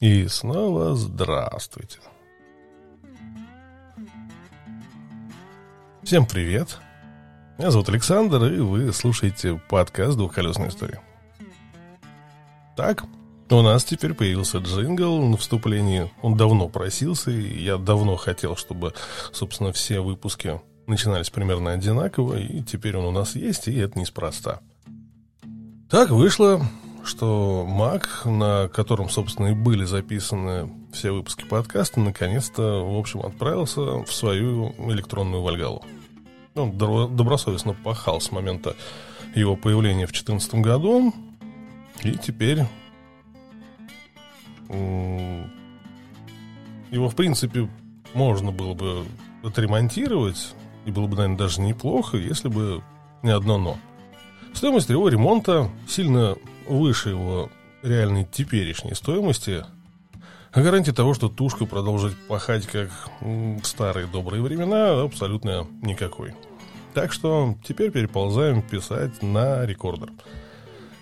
И снова здравствуйте. Всем привет. Меня зовут Александр, и вы слушаете подкаст «Двухколесная история». Так, у нас теперь появился джингл на вступлении. Он давно просился, и я давно хотел, чтобы, собственно, все выпуски начинались примерно одинаково, и теперь он у нас есть, и это неспроста. Так вышло, что Mac, на котором, собственно, и были записаны все выпуски подкаста, наконец-то, в общем, отправился в свою электронную Вальгалу. Он добросовестно пахал с момента его появления в 2014 году, и теперь его, в принципе, можно было бы отремонтировать, и было бы, наверное, даже неплохо, если бы не одно «но». Стоимость его ремонта сильно выше его реальной теперешней стоимости, а гарантии того, что тушка продолжит пахать как в старые добрые времена, абсолютно никакой. Так что теперь переползаем писать на рекордер.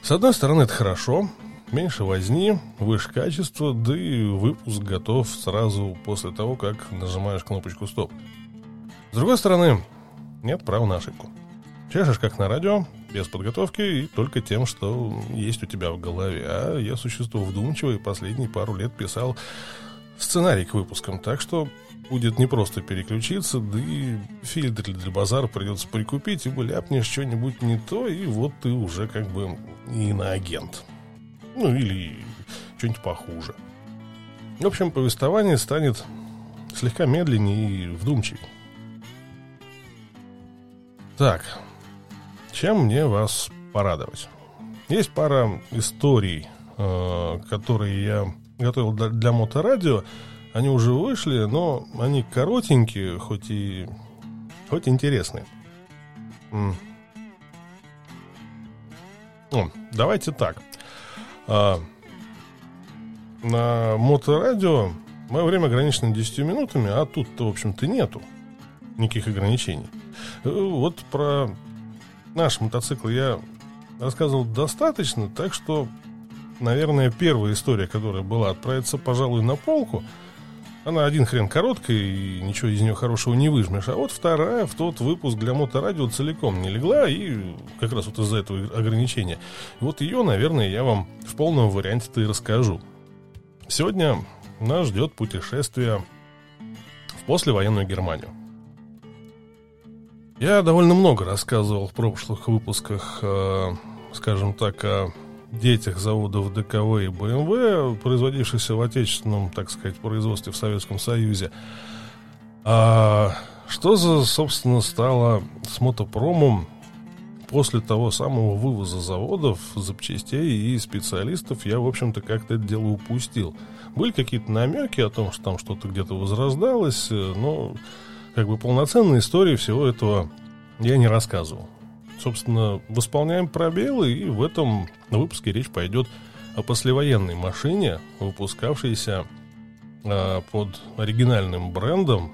С одной стороны, это хорошо, меньше возни, выше качество, да и выпуск готов сразу после того, как нажимаешь кнопочку «Стоп». С другой стороны, нет права на ошибку. Чешешь как на радио, без подготовки и только тем, что есть у тебя в голове. А я существо вдумчивое и последние пару лет писал сценарий к выпускам, так что будет не просто переключиться, да и фильтр для базара придется прикупить, ибо ляпнешь что-нибудь не то, и вот ты уже как бы иноагент. Ну или что-нибудь похуже. В общем, повествование станет слегка медленнее и вдумчивее. Так, чем мне вас порадовать? Есть пара историй, э, которые я готовил для, моторадио. Они уже вышли, но они коротенькие, хоть и хоть интересные. О, давайте так. А, на моторадио мое время ограничено 10 минутами, а тут-то, в общем-то, нету никаких ограничений. Э, вот про наш мотоцикл я рассказывал достаточно, так что, наверное, первая история, которая была, отправиться, пожалуй, на полку. Она один хрен короткая, и ничего из нее хорошего не выжмешь. А вот вторая в тот выпуск для моторадио целиком не легла, и как раз вот из-за этого ограничения. Вот ее, наверное, я вам в полном варианте-то и расскажу. Сегодня нас ждет путешествие в послевоенную Германию. Я довольно много рассказывал в прошлых выпусках, э, скажем так, о детях заводов ДКВ и БМВ, производившихся в отечественном, так сказать, производстве в Советском Союзе. А что за, собственно, стало с мотопромом после того самого вывоза заводов, запчастей и специалистов, я, в общем-то, как-то это дело упустил. Были какие-то намеки о том, что там что-то где-то возрождалось, э, но как бы полноценной истории всего этого я не рассказывал. Собственно, восполняем пробелы, и в этом выпуске речь пойдет о послевоенной машине, выпускавшейся э, под оригинальным брендом,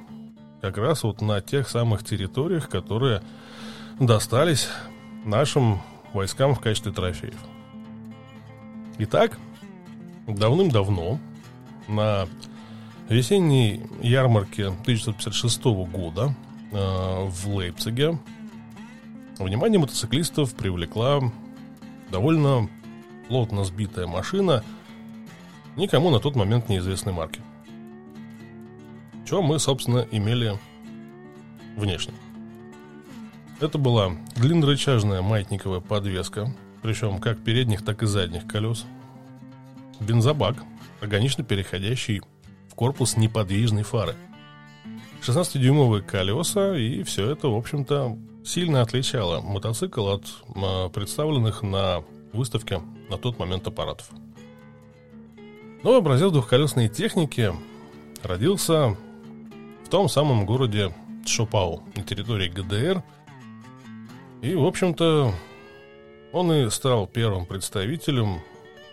как раз вот на тех самых территориях, которые достались нашим войскам в качестве трофеев. Итак, давным-давно на весенней ярмарке 1956 года э, в Лейпциге внимание мотоциклистов привлекла довольно плотно сбитая машина никому на тот момент неизвестной марки. Что мы, собственно, имели внешне. Это была длиннорычажная маятниковая подвеска, причем как передних, так и задних колес. Бензобак, органично переходящий корпус неподвижной фары. 16-дюймовые колеса, и все это, в общем-то, сильно отличало мотоцикл от а, представленных на выставке на тот момент аппаратов. Новый образец двухколесной техники родился в том самом городе Шопау на территории ГДР. И, в общем-то, он и стал первым представителем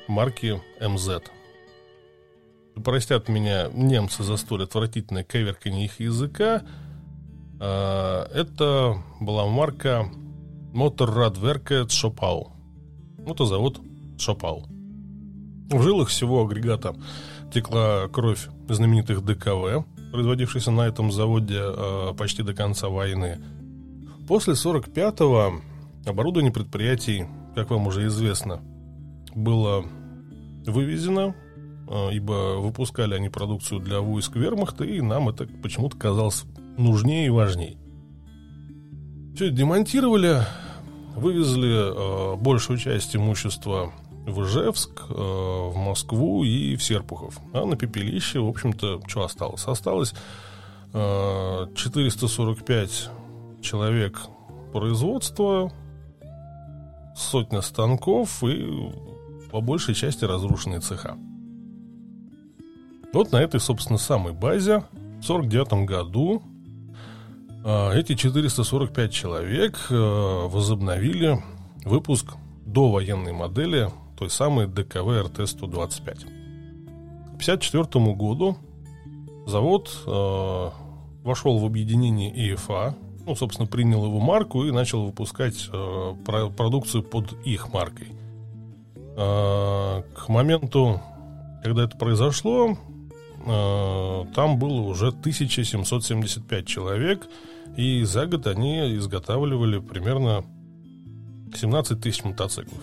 марки МЗ – простят меня немцы за столь отвратительное коверканье их языка. А, это была марка Моторрадверке Шопау. Мотозавод Шопау. В жилах всего агрегата текла кровь знаменитых ДКВ, производившейся на этом заводе э, почти до конца войны. После 45-го оборудование предприятий, как вам уже известно, было вывезено, ибо выпускали они продукцию для войск вермахта, и нам это почему-то казалось нужнее и важнее. Все это демонтировали, вывезли э, большую часть имущества в Ижевск, э, в Москву и в Серпухов. А на пепелище, в общем-то, что осталось? Осталось э, 445 человек производства, сотня станков и по большей части разрушенные цеха. Вот на этой, собственно, самой базе в 1949 году э, эти 445 человек э, возобновили выпуск довоенной модели той самой ДКВ РТ-125. К 1954 году завод э, вошел в объединение ИФА, ну, собственно, принял его марку и начал выпускать э, продукцию под их маркой. Э, к моменту, когда это произошло, там было уже 1775 человек, и за год они изготавливали примерно 17 тысяч мотоциклов.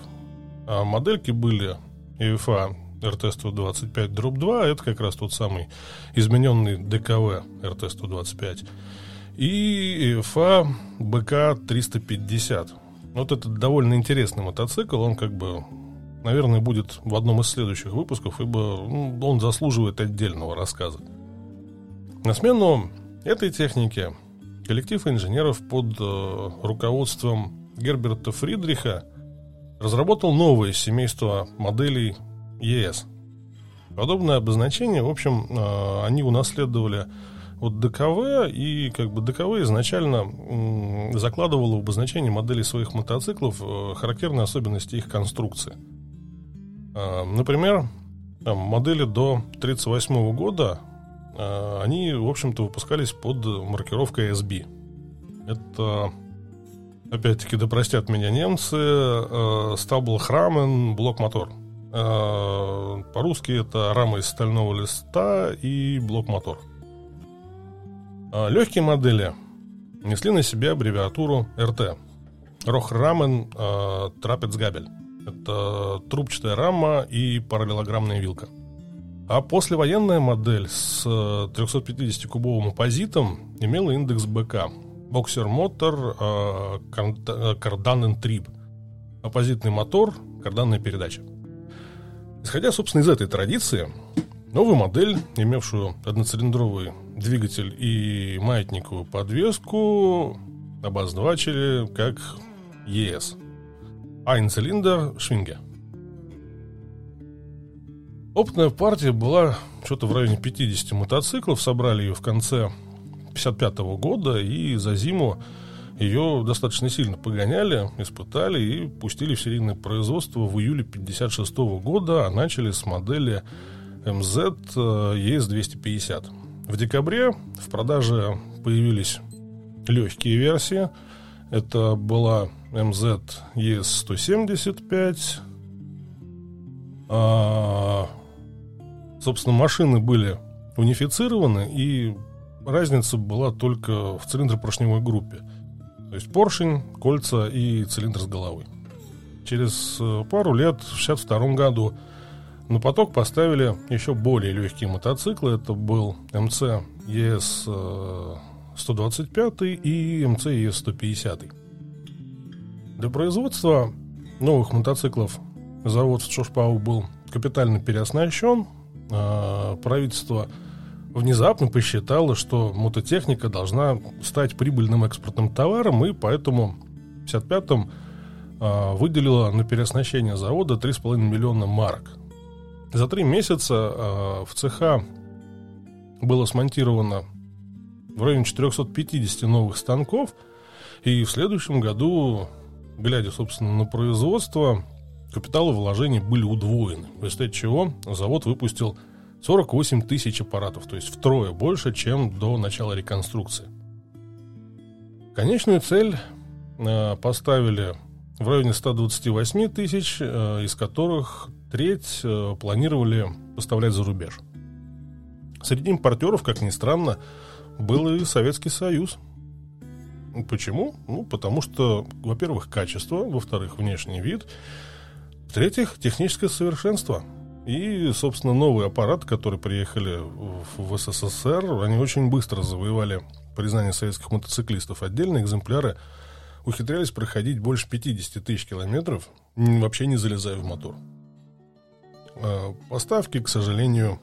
А модельки были EFA RT-125 дроп 2, это как раз тот самый измененный ДКВ RT-125, и EFA BK-350. Вот это довольно интересный мотоцикл, он как бы, наверное, будет в одном из следующих выпусков, ибо ну, он заслуживает отдельного рассказа. На смену этой технике коллектив инженеров под э, руководством Герберта Фридриха – разработал новое семейство моделей ЕС. Подобное обозначение, в общем, э, они унаследовали от ДКВ, и как бы ДКВ изначально закладывало в обозначение моделей своих мотоциклов э, характерные особенности их конструкции. Э, например, модели до 1938 года, они, в общем-то, выпускались под маркировкой SB. Это опять-таки, да простят меня немцы, э, Стаблхрамен, блок-мотор. Э, по-русски это рама из стального листа и блок-мотор. Легкие модели несли на себе аббревиатуру РТ. Рохрамен э, Трапецгабель. Это трубчатая рама и параллелограммная вилка. А послевоенная модель с 350-кубовым оппозитом имела индекс БК Боксер Мотор, э, кардан Триб. Оппозитный мотор, карданная передача. Исходя, собственно, из этой традиции, новую модель, имевшую одноцилиндровый двигатель и маятниковую подвеску, обозначили как ЕС. Ein Швинге. Опытная партия была что-то в районе 50 мотоциклов. Собрали ее в конце 1955 года, и за зиму ее достаточно сильно погоняли, испытали и пустили в серийное производство в июле 1956 года, а начали с модели MZ ES250. В декабре в продаже появились легкие версии. Это была MZ ES-175. А, собственно, машины были унифицированы, и разница была только в цилиндропоршневой группе. То есть поршень, кольца и цилиндр с головой. Через э, пару лет, в 1962 году, на поток поставили еще более легкие мотоциклы. Это был МЦ ЕС-125 э, и МЦ ЕС-150. Для производства новых мотоциклов завод в Чушпау был капитально переоснащен. А, правительство внезапно посчитало, что мототехника должна стать прибыльным экспортным товаром, и поэтому в 1955-м а, выделило на переоснащение завода 3,5 миллиона марок. За три месяца а, в цеха было смонтировано в районе 450 новых станков, и в следующем году глядя, собственно, на производство, капиталовложения были удвоены, в результате чего завод выпустил 48 тысяч аппаратов, то есть втрое больше, чем до начала реконструкции. Конечную цель э, поставили в районе 128 тысяч, э, из которых треть э, планировали поставлять за рубеж. Среди импортеров, как ни странно, был и Советский Союз. Почему? Ну, потому что, во-первых, качество, во-вторых, внешний вид, в-третьих, техническое совершенство. И, собственно, новые аппараты, которые приехали в СССР, они очень быстро завоевали признание советских мотоциклистов. Отдельные экземпляры ухитрялись проходить больше 50 тысяч километров, вообще не залезая в мотор. А поставки, к сожалению,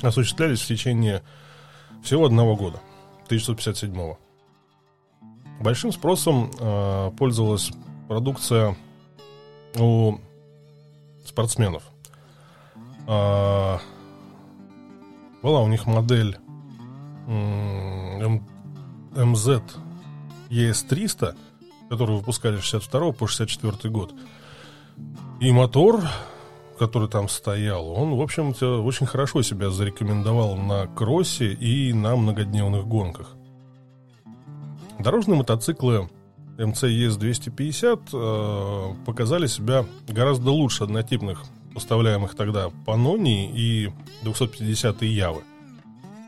осуществлялись в течение всего одного года, 1957 -го. Большим спросом э, пользовалась продукция у спортсменов. Э, была у них модель MZ ES300, которую выпускали с 62 по 64 год. И мотор который там стоял, он, в общем-то, очень хорошо себя зарекомендовал на кроссе и на многодневных гонках. Дорожные мотоциклы МЦЕС 250 э, показали себя гораздо лучше однотипных поставляемых тогда Панони и 250 Явы.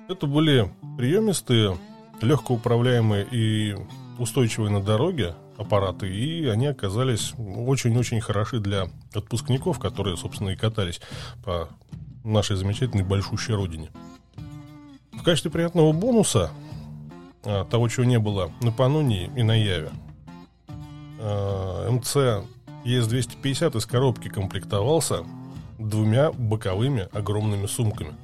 Это были приемистые, легко управляемые и устойчивые на дороге аппараты, и они оказались очень-очень хороши для отпускников, которые, собственно, и катались по нашей замечательной большущей родине. В качестве приятного бонуса того, чего не было на Панонии и на Яве, а, МЦ ЕС-250 из коробки комплектовался двумя боковыми огромными сумками.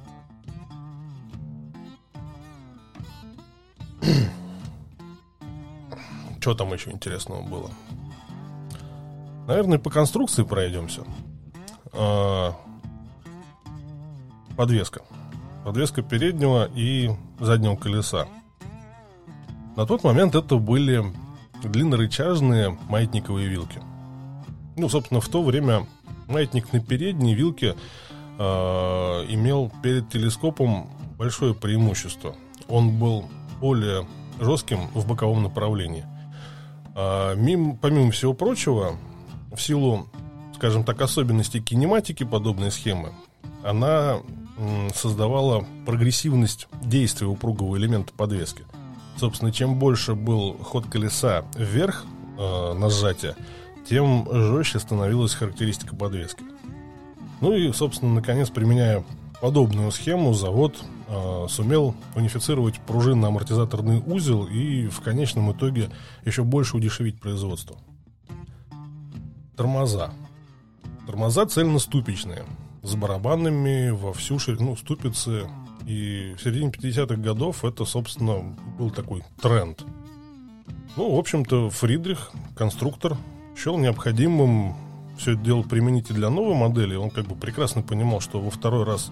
Что там еще интересного было? Наверное, по конструкции пройдемся. А, подвеска. Подвеска переднего и заднего колеса. На тот момент это были длиннорычажные маятниковые вилки. Ну, собственно, в то время маятник на передней вилке э, имел перед телескопом большое преимущество. Он был более жестким в боковом направлении – а, мим, помимо всего прочего, в силу, скажем так, особенностей кинематики подобной схемы, она создавала прогрессивность действия упругого элемента подвески. Собственно, чем больше был ход колеса вверх э, на сжатие, тем жестче становилась характеристика подвески. Ну и, собственно, наконец, применяя подобную схему, завод э, сумел унифицировать пружинно-амортизаторный узел и в конечном итоге еще больше удешевить производство. Тормоза. Тормоза цельноступичные, с барабанами во всю ширину ступицы. И в середине 50-х годов это, собственно, был такой тренд. Ну, в общем-то, Фридрих, конструктор, счел необходимым все это дело применить и для новой модели. Он как бы прекрасно понимал, что во второй раз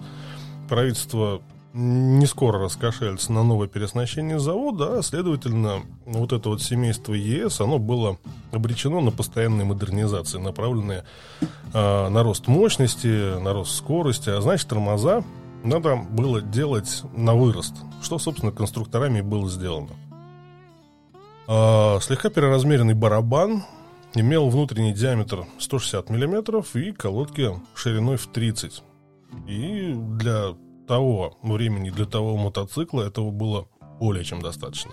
правительство не скоро раскошелится на новое переоснащение завода, а, следовательно, вот это вот семейство ЕС, оно было обречено на постоянные модернизации, направленные э, на рост мощности, на рост скорости, а значит, тормоза надо было делать на вырост, что, собственно, конструкторами было сделано. Э, слегка переразмеренный барабан имел внутренний диаметр 160 мм и колодки шириной в 30 и для того времени, для того мотоцикла этого было более чем достаточно.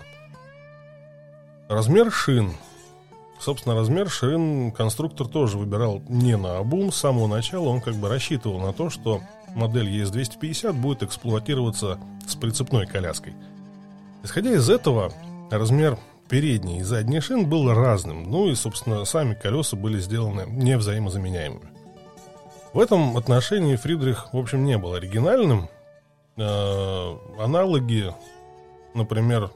Размер шин. Собственно, размер шин конструктор тоже выбирал не на обум. С самого начала он как бы рассчитывал на то, что модель ES250 будет эксплуатироваться с прицепной коляской. Исходя из этого, размер передней и задней шин был разным. Ну и, собственно, сами колеса были сделаны невзаимозаменяемыми. В этом отношении Фридрих, в общем, не был оригинальным. Э, аналоги, например,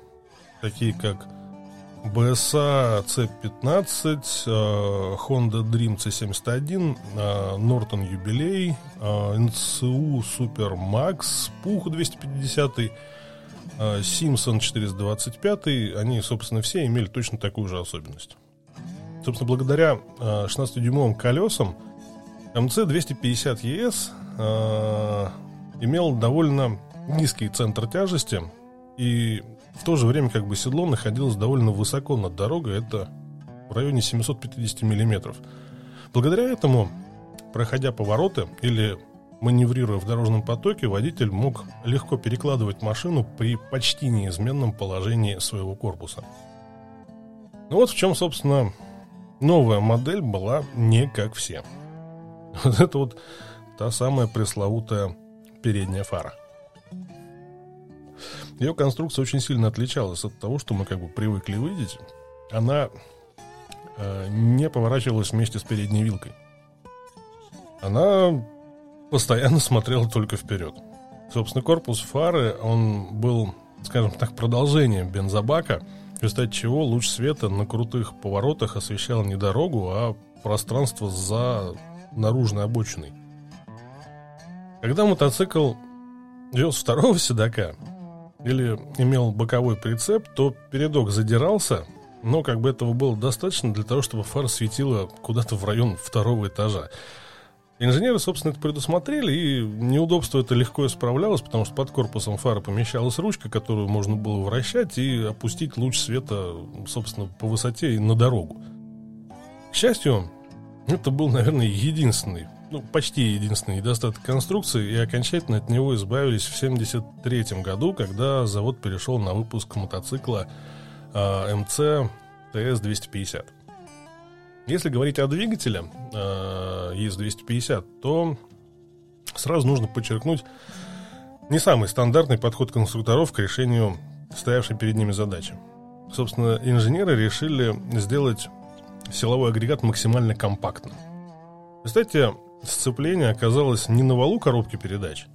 такие как BSA C15, э, Honda Dream C71, э, Norton Юбилей, э, NCU Super Max, Puch 250, э, Simpson 425, они, собственно, все имели точно такую же особенность. Собственно, благодаря э, 16-дюймовым колесам МЦ-250ЕС э, имел довольно низкий центр тяжести, и в то же время как бы седло находилось довольно высоко над дорогой. Это в районе 750 мм. Благодаря этому, проходя повороты или маневрируя в дорожном потоке, водитель мог легко перекладывать машину при почти неизменном положении своего корпуса. Ну вот в чем, собственно, новая модель была не как все. Вот это вот та самая пресловутая передняя фара. Ее конструкция очень сильно отличалась от того, что мы как бы привыкли видеть. Она э, не поворачивалась вместе с передней вилкой. Она постоянно смотрела только вперед. Собственно, корпус фары, он был, скажем так, продолжением бензобака, в результате чего луч света на крутых поворотах освещал не дорогу, а пространство за наружной обочиной. Когда мотоцикл вез второго седока или имел боковой прицеп, то передок задирался, но как бы этого было достаточно для того, чтобы фара светила куда-то в район второго этажа. Инженеры, собственно, это предусмотрели, и неудобство это легко исправлялось, потому что под корпусом фары помещалась ручка, которую можно было вращать и опустить луч света, собственно, по высоте и на дорогу. К счастью, это был, наверное, единственный, ну, почти единственный недостаток конструкции, и окончательно от него избавились в 1973 году, когда завод перешел на выпуск мотоцикла э, МЦ ТС-250. Если говорить о двигателе э, ЕС-250, то сразу нужно подчеркнуть не самый стандартный подход конструкторов к решению стоявшей перед ними задачи. Собственно, инженеры решили сделать силовой агрегат максимально компактным. Кстати, сцепление оказалось не на валу коробки передач,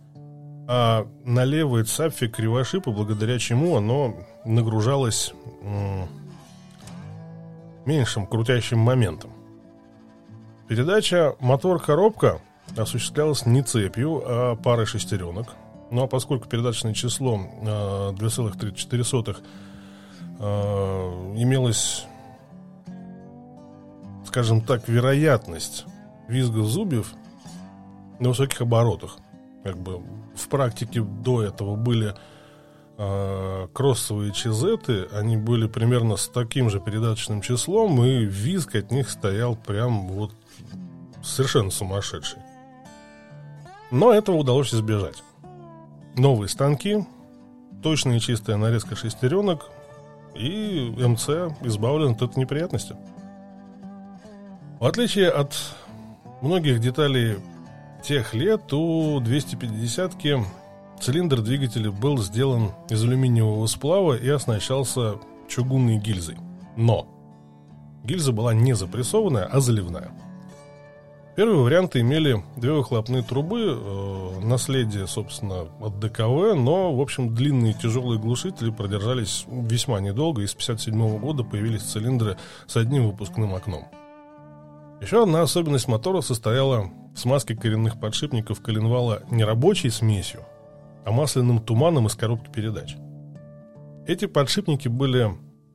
а на левой цапфе кривошипа, благодаря чему оно нагружалось меньшим крутящим моментом. Передача мотор-коробка осуществлялась не цепью, а парой шестеренок. Ну а поскольку передаточное число 2,34 э, э, имелось, скажем так, вероятность визга зубьев на высоких оборотах. Как бы в практике до этого были э, кроссовые чизеты, они были примерно с таким же передаточным числом, и визг от них стоял прям вот совершенно сумасшедший. Но этого удалось избежать. Новые станки, точная и чистая нарезка шестеренок, и МЦ избавлен от этой неприятности. В отличие от многих деталей тех лет, у 250-ки Цилиндр двигателя был сделан из алюминиевого сплава и оснащался чугунной гильзой. Но гильза была не запрессованная, а заливная. Первые варианты имели две выхлопные трубы, э, наследие, собственно, от ДКВ, но, в общем, длинные тяжелые глушители продержались весьма недолго, и с 1957 года появились цилиндры с одним выпускным окном. Еще одна особенность мотора состояла в смазке коренных подшипников коленвала не рабочей смесью, а масляным туманом из коробки передач. Эти подшипники были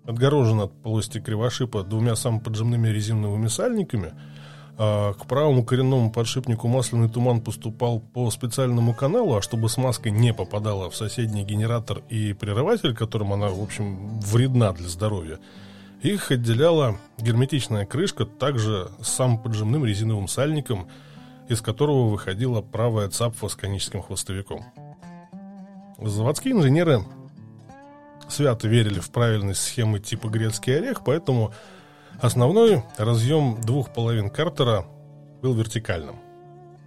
отгорожены от полости кривошипа двумя самоподжимными резиновыми сальниками, а к правому коренному подшипнику масляный туман поступал по специальному каналу, а чтобы смазка не попадала в соседний генератор и прерыватель, которым она, в общем, вредна для здоровья, их отделяла герметичная крышка, также с самоподжимным резиновым сальником, из которого выходила правая цапфа с коническим хвостовиком. Заводские инженеры свято верили в правильность схемы типа грецкий орех, поэтому основной разъем двух половин картера был вертикальным.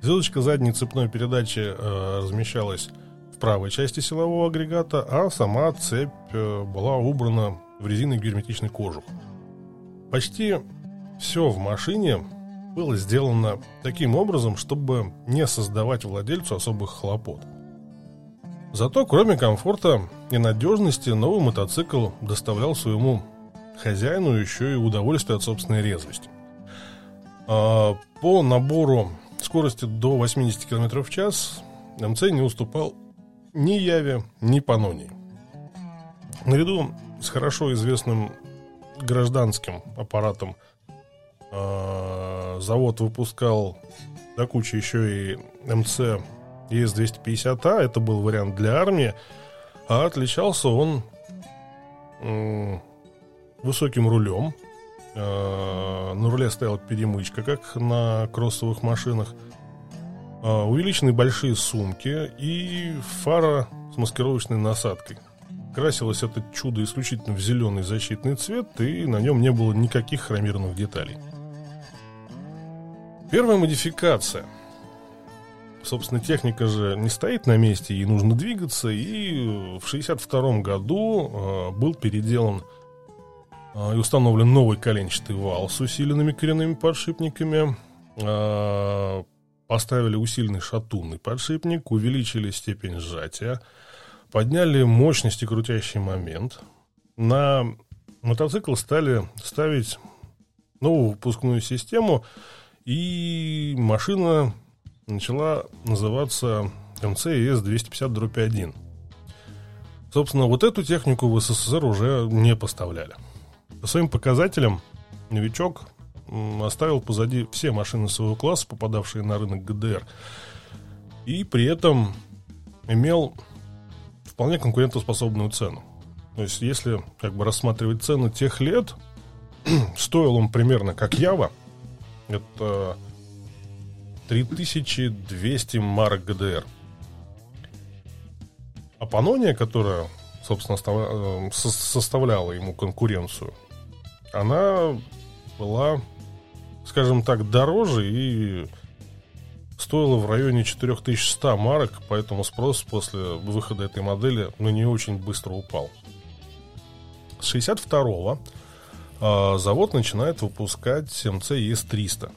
Звездочка задней цепной передачи э, размещалась в правой части силового агрегата, а сама цепь э, была убрана в резиновый герметичный кожух. Почти все в машине было сделано таким образом, чтобы не создавать владельцу особых хлопот – Зато, кроме комфорта и надежности, новый мотоцикл доставлял своему хозяину еще и удовольствие от собственной резвости. А, по набору скорости до 80 км в час МЦ не уступал ни Яве, ни Панонии. Наряду с хорошо известным гражданским аппаратом а, завод выпускал до кучи еще и МЦ ЕС-250А, это был вариант для армии, а отличался он высоким рулем, на руле стояла перемычка, как на кроссовых машинах, увеличены большие сумки и фара с маскировочной насадкой. Красилось это чудо исключительно в зеленый защитный цвет, и на нем не было никаких хромированных деталей. Первая модификация. Собственно, техника же не стоит на месте, ей нужно двигаться, и в 1962 году э, был переделан э, и установлен новый коленчатый вал с усиленными коренными подшипниками, э, поставили усиленный шатунный подшипник, увеличили степень сжатия, подняли мощность и крутящий момент. На мотоцикл стали ставить новую выпускную систему, и машина начала называться МЦС 250-1. Собственно, вот эту технику в СССР уже не поставляли. По своим показателям новичок оставил позади все машины своего класса, попадавшие на рынок ГДР, и при этом имел вполне конкурентоспособную цену. То есть, если как бы рассматривать цены тех лет, стоил он примерно как Ява, это 3200 марок ГДР. А Панония, которая, собственно, э, составляла ему конкуренцию, она была, скажем так, дороже и стоила в районе 4100 марок, поэтому спрос после выхода этой модели на нее очень быстро упал. С 62 а, завод начинает выпускать МЦ ЕС-300.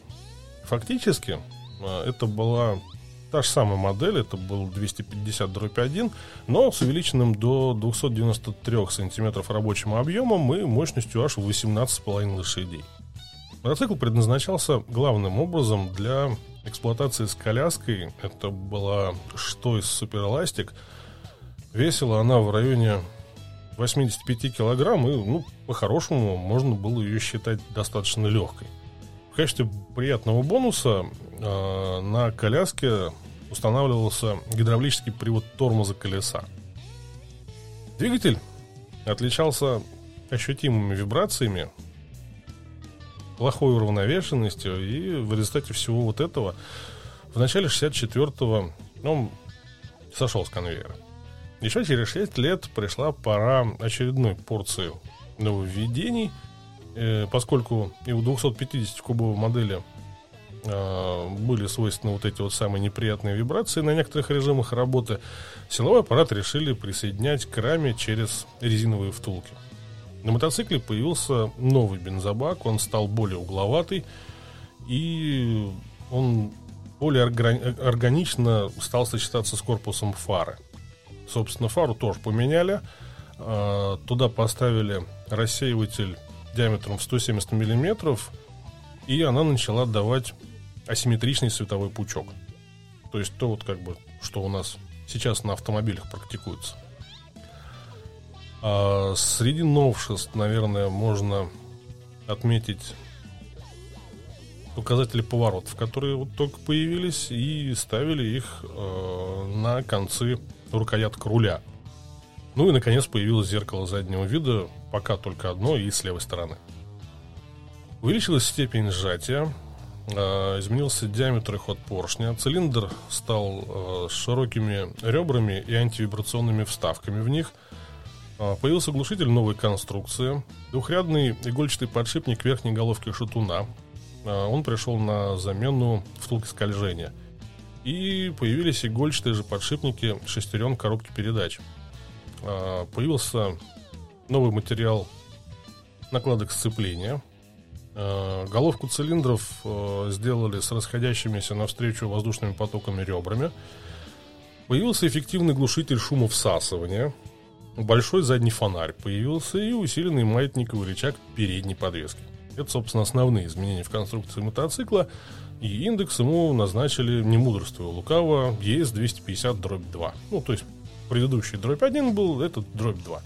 Фактически а, это была та же самая модель, это был 250 дробь 1, но с увеличенным до 293 сантиметров рабочим объемом и мощностью аж в 18,5 лошадей. Мотоцикл предназначался главным образом для эксплуатации с коляской. Это была что из суперэластик. Весила она в районе 85 килограмм, и, ну, по-хорошему, можно было ее считать достаточно легкой. В качестве приятного бонуса э, на коляске устанавливался гидравлический привод тормоза колеса. Двигатель отличался ощутимыми вибрациями, плохой уравновешенностью, и в результате всего вот этого в начале 64-го он сошел с конвейера. Еще через 6 лет пришла пора очередной порции нововведений, э, поскольку и у 250-кубовой модели э, были свойственны вот эти вот самые неприятные вибрации на некоторых режимах работы, силовой аппарат решили присоединять к раме через резиновые втулки. На мотоцикле появился новый бензобак, он стал более угловатый, и он более органично стал сочетаться с корпусом фары. Собственно, фару тоже поменяли. А, туда поставили рассеиватель диаметром в 170 миллиметров, и она начала давать асимметричный световой пучок. То есть то вот как бы, что у нас сейчас на автомобилях практикуется. А среди новшеств, наверное, можно отметить показатели поворотов, которые вот только появились, и ставили их э, на концы рукояток руля. Ну и, наконец, появилось зеркало заднего вида, пока только одно и с левой стороны. Увеличилась степень сжатия, э, изменился диаметр и ход поршня, цилиндр стал э, с широкими ребрами и антивибрационными вставками в них – появился глушитель новой конструкции, двухрядный игольчатый подшипник верхней головки шатуна. А, он пришел на замену втулки скольжения. И появились игольчатые же подшипники шестерен коробки передач. А, появился новый материал накладок сцепления. Головку цилиндров сделали с расходящимися навстречу воздушными потоками ребрами. Появился эффективный глушитель шума всасывания – большой задний фонарь появился и усиленный маятниковый рычаг передней подвески. Это, собственно, основные изменения в конструкции мотоцикла, и индекс ему назначили, не мудрствуя лукаво, ES250 дробь 2. Ну, то есть предыдущий дробь 1 был, этот дробь 2.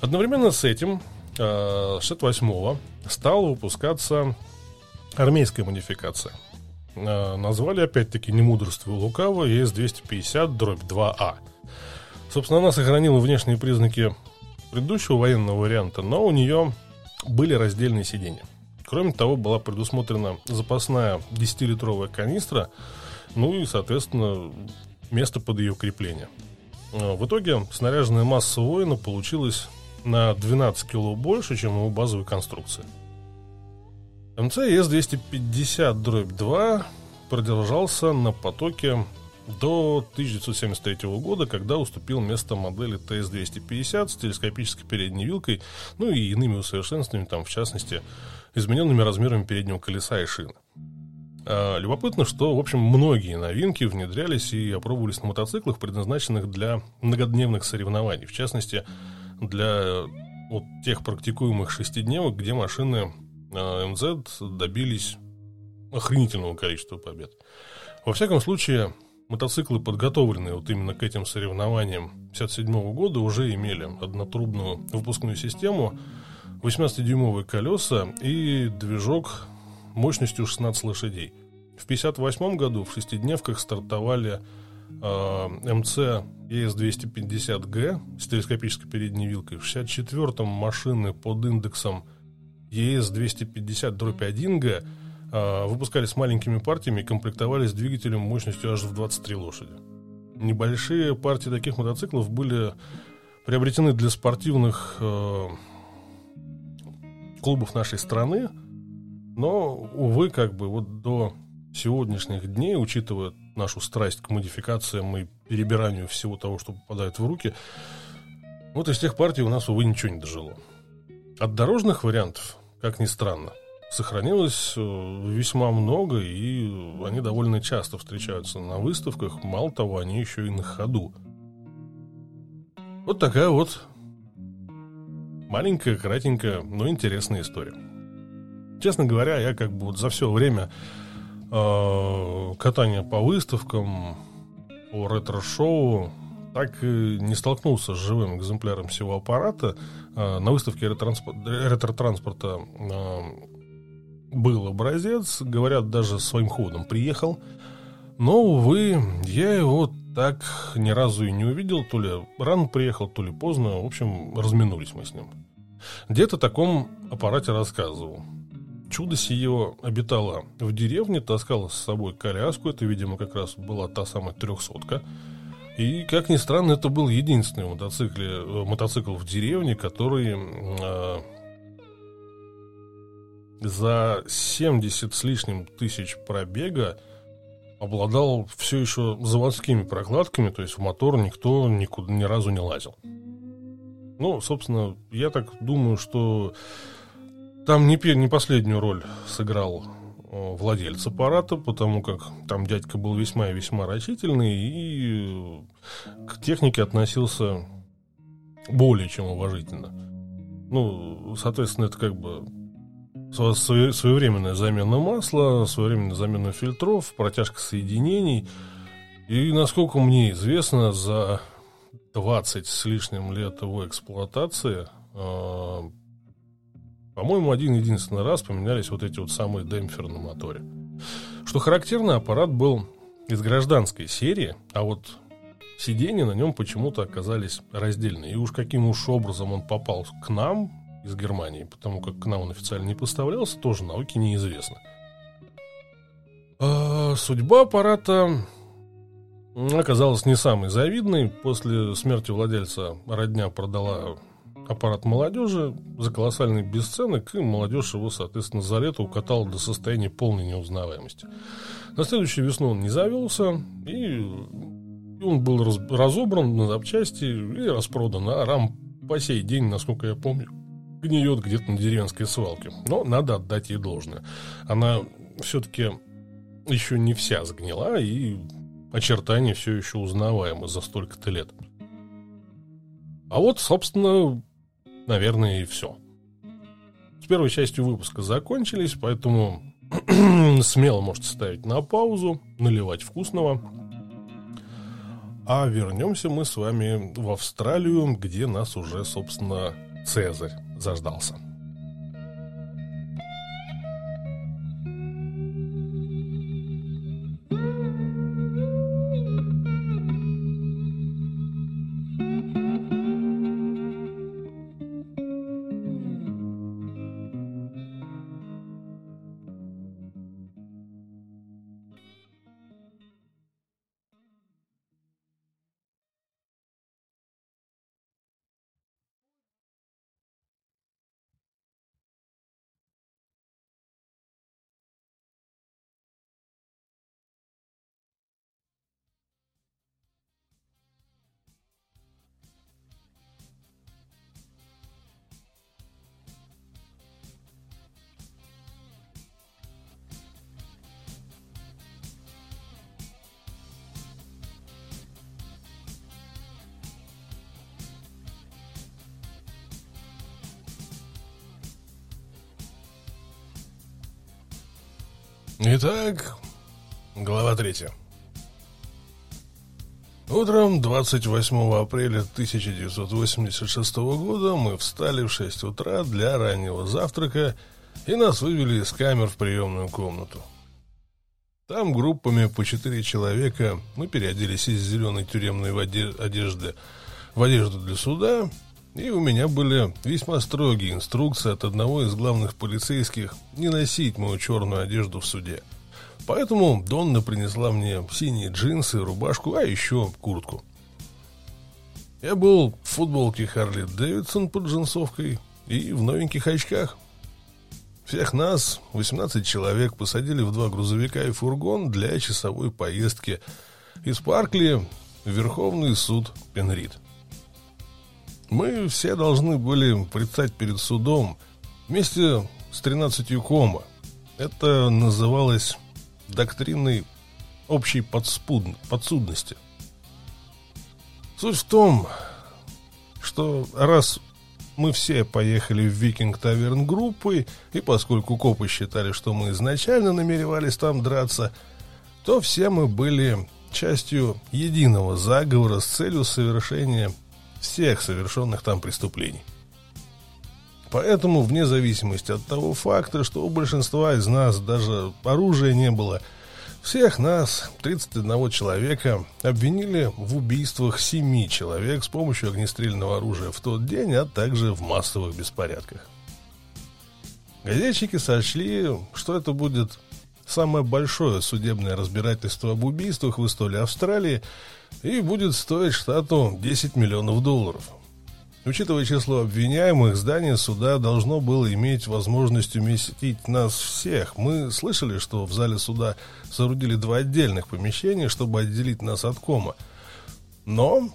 Одновременно с этим 68-го э, стала выпускаться армейская модификация. Э, назвали опять-таки не мудрствуя лукаво ES250 дробь 2А. Собственно, она сохранила внешние признаки предыдущего военного варианта, но у нее были раздельные сиденья. Кроме того, была предусмотрена запасная 10-литровая канистра, ну и, соответственно, место под ее крепление. А, в итоге снаряженная масса воина получилась на 12 кило больше, чем его базовой конструкции. МЦ ЕС-250-2 продержался на потоке до 1973 года, когда уступил место модели ТС-250 с телескопической передней вилкой, ну и иными усовершенствованиями, там, в частности, измененными размерами переднего колеса и шины. А, любопытно, что, в общем, многие новинки внедрялись и опробовались на мотоциклах, предназначенных для многодневных соревнований. В частности, для вот тех практикуемых шестидневок, где машины а, МЗ добились охренительного количества побед. Во всяком случае, мотоциклы, подготовленные вот именно к этим соревнованиям 1957 года, уже имели однотрубную выпускную систему, 18-дюймовые колеса и движок мощностью 16 лошадей. В 1958 году в шестидневках стартовали э, МЦ ЕС-250Г с телескопической передней вилкой. В 1964-м машины под индексом ЕС-250-1Г э, выпускались маленькими партиями и комплектовались двигателем мощностью аж в 23 лошади. Небольшие партии таких мотоциклов были приобретены для спортивных э, клубов нашей страны, но, увы, как бы вот до сегодняшних дней, учитывая нашу страсть к модификациям и перебиранию всего того, что попадает в руки, вот из тех партий у нас, увы, ничего не дожило. От дорожных вариантов, как ни странно, сохранилось э, весьма много, и они довольно часто встречаются на выставках. Мало того, они еще и на ходу. Вот такая вот маленькая, кратенькая, но интересная история. Честно говоря, я как бы вот за все время э, катания по выставкам, по ретро-шоу, так и не столкнулся с живым экземпляром всего аппарата. Э, на выставке ретро-транспорта э, был образец, говорят, даже своим ходом приехал. Но, увы, я его так ни разу и не увидел, то ли рано приехал, то ли поздно. В общем, разминулись мы с ним. Где-то о таком аппарате рассказывал. Чудо сие обитало в деревне, таскала с собой коляску, это, видимо, как раз была та самая трехсотка. И, как ни странно, это был единственный мотоцикл, э, мотоцикл в деревне, который э, за 70 с лишним тысяч пробега обладал все еще заводскими прокладками, то есть в мотор никто никуда ни разу не лазил. Ну, собственно, я так думаю, что там не, не последнюю роль сыграл э, владелец аппарата, потому как там дядька был весьма и весьма рачительный и к технике относился более чем уважительно. Ну, соответственно, это как бы своевременная замена масла, своевременная замена фильтров, протяжка соединений. И, насколько мне известно, за 20 с лишним лет его эксплуатации э, по-моему, один единственный раз поменялись вот эти вот самые демпферы на моторе. Что характерно, аппарат был из гражданской серии, а вот сиденья на нем почему-то оказались раздельные. И уж каким уж образом он попал к нам из Германии, потому как к нам он официально не поставлялся, тоже науке неизвестно. А судьба аппарата оказалась не самой завидной. После смерти владельца родня продала аппарат молодежи за колоссальный бесценок, и молодежь его, соответственно, за лето укатала до состояния полной неузнаваемости. На следующую весну он не завелся, и он был раз, разобран на запчасти и распродан, а рам по сей день, насколько я помню, гниет где-то на деревенской свалке. Но надо отдать ей должное. Она все-таки еще не вся сгнила, и очертания все еще узнаваемы за столько-то лет. А вот, собственно, наверное, и все. С первой частью выпуска закончились, поэтому смело можете ставить на паузу, наливать вкусного. А вернемся мы с вами в Австралию, где нас уже, собственно, Цезарь заждался. Итак, глава третья. Утром 28 апреля 1986 года мы встали в 6 утра для раннего завтрака и нас вывели из камер в приемную комнату. Там группами по четыре человека мы переоделись из зеленой тюремной одежды в одежду для суда, и у меня были весьма строгие инструкции от одного из главных полицейских не носить мою черную одежду в суде. Поэтому Донна принесла мне синие джинсы, рубашку, а еще куртку. Я был в футболке Харли Дэвидсон под джинсовкой и в новеньких очках. Всех нас, 18 человек, посадили в два грузовика и фургон для часовой поездки из Паркли в Верховный суд Пенрид. Мы все должны были предстать перед судом вместе с 13 кома. Это называлось доктриной общей подспуд... подсудности. Суть в том, что раз мы все поехали в Викинг Таверн группой, и поскольку копы считали, что мы изначально намеревались там драться, то все мы были частью единого заговора с целью совершения всех совершенных там преступлений. Поэтому, вне зависимости от того факта, что у большинства из нас даже оружия не было, всех нас, 31 человека, обвинили в убийствах 7 человек с помощью огнестрельного оружия в тот день, а также в массовых беспорядках. Газетчики сочли, что это будет самое большое судебное разбирательство об убийствах в истории Австралии и будет стоить штату 10 миллионов долларов. Учитывая число обвиняемых, здание суда должно было иметь возможность уместить нас всех. Мы слышали, что в зале суда соорудили два отдельных помещения, чтобы отделить нас от кома. Но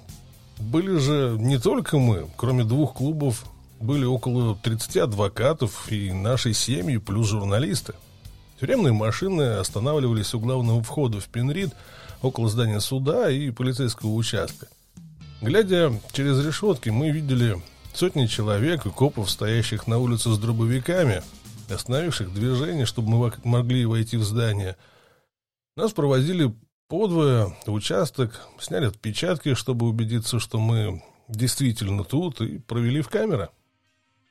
были же не только мы, кроме двух клубов, были около 30 адвокатов и нашей семьи, плюс журналисты. Тюремные машины останавливались у главного входа в Пенрид, около здания суда и полицейского участка. Глядя через решетки, мы видели сотни человек и копов, стоящих на улице с дробовиками, остановивших движение, чтобы мы могли войти в здание. Нас проводили подвое в участок, сняли отпечатки, чтобы убедиться, что мы действительно тут, и провели в камеры.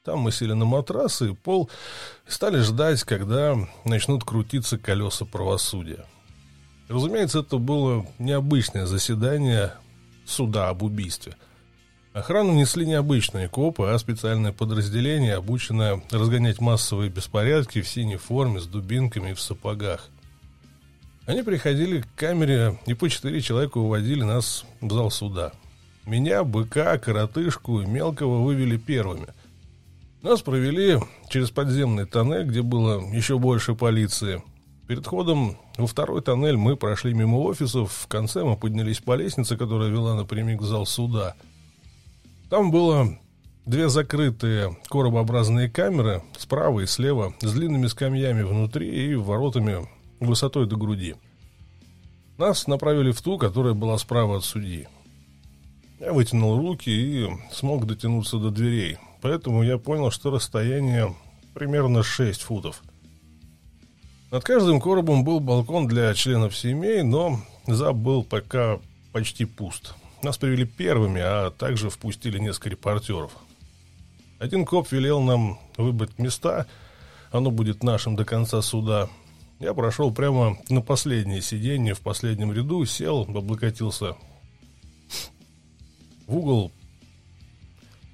Там мы сели на матрасы и пол и стали ждать, когда начнут крутиться колеса правосудия. Разумеется, это было необычное заседание суда об убийстве. Охрану несли не обычные копы, а специальное подразделение, обученное разгонять массовые беспорядки в синей форме с дубинками и в сапогах. Они приходили к камере и по четыре человека уводили нас в зал суда. Меня, быка, коротышку и мелкого вывели первыми – нас провели через подземный тоннель, где было еще больше полиции. Перед ходом во второй тоннель мы прошли мимо офисов. В конце мы поднялись по лестнице, которая вела напрямик в зал суда. Там было две закрытые коробообразные камеры справа и слева с длинными скамьями внутри и воротами высотой до груди. Нас направили в ту, которая была справа от судьи. Я вытянул руки и смог дотянуться до дверей поэтому я понял, что расстояние примерно 6 футов. Над каждым коробом был балкон для членов семей, но зал был пока почти пуст. Нас привели первыми, а также впустили несколько репортеров. Один коп велел нам выбрать места, оно будет нашим до конца суда. Я прошел прямо на последнее сиденье в последнем ряду, сел, облокотился в угол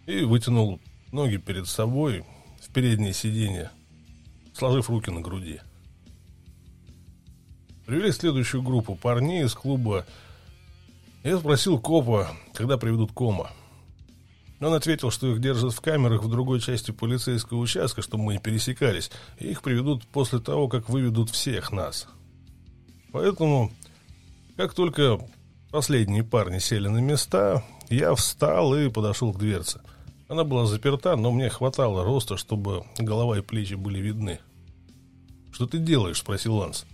и вытянул ноги перед собой в переднее сиденье, сложив руки на груди. Привели следующую группу парней из клуба. Я спросил копа, когда приведут кома. Он ответил, что их держат в камерах в другой части полицейского участка, чтобы мы не пересекались, и их приведут после того, как выведут всех нас. Поэтому, как только последние парни сели на места, я встал и подошел к дверце. Она была заперта, но мне хватало роста, чтобы голова и плечи были видны. «Что ты делаешь?» – спросил Ланс.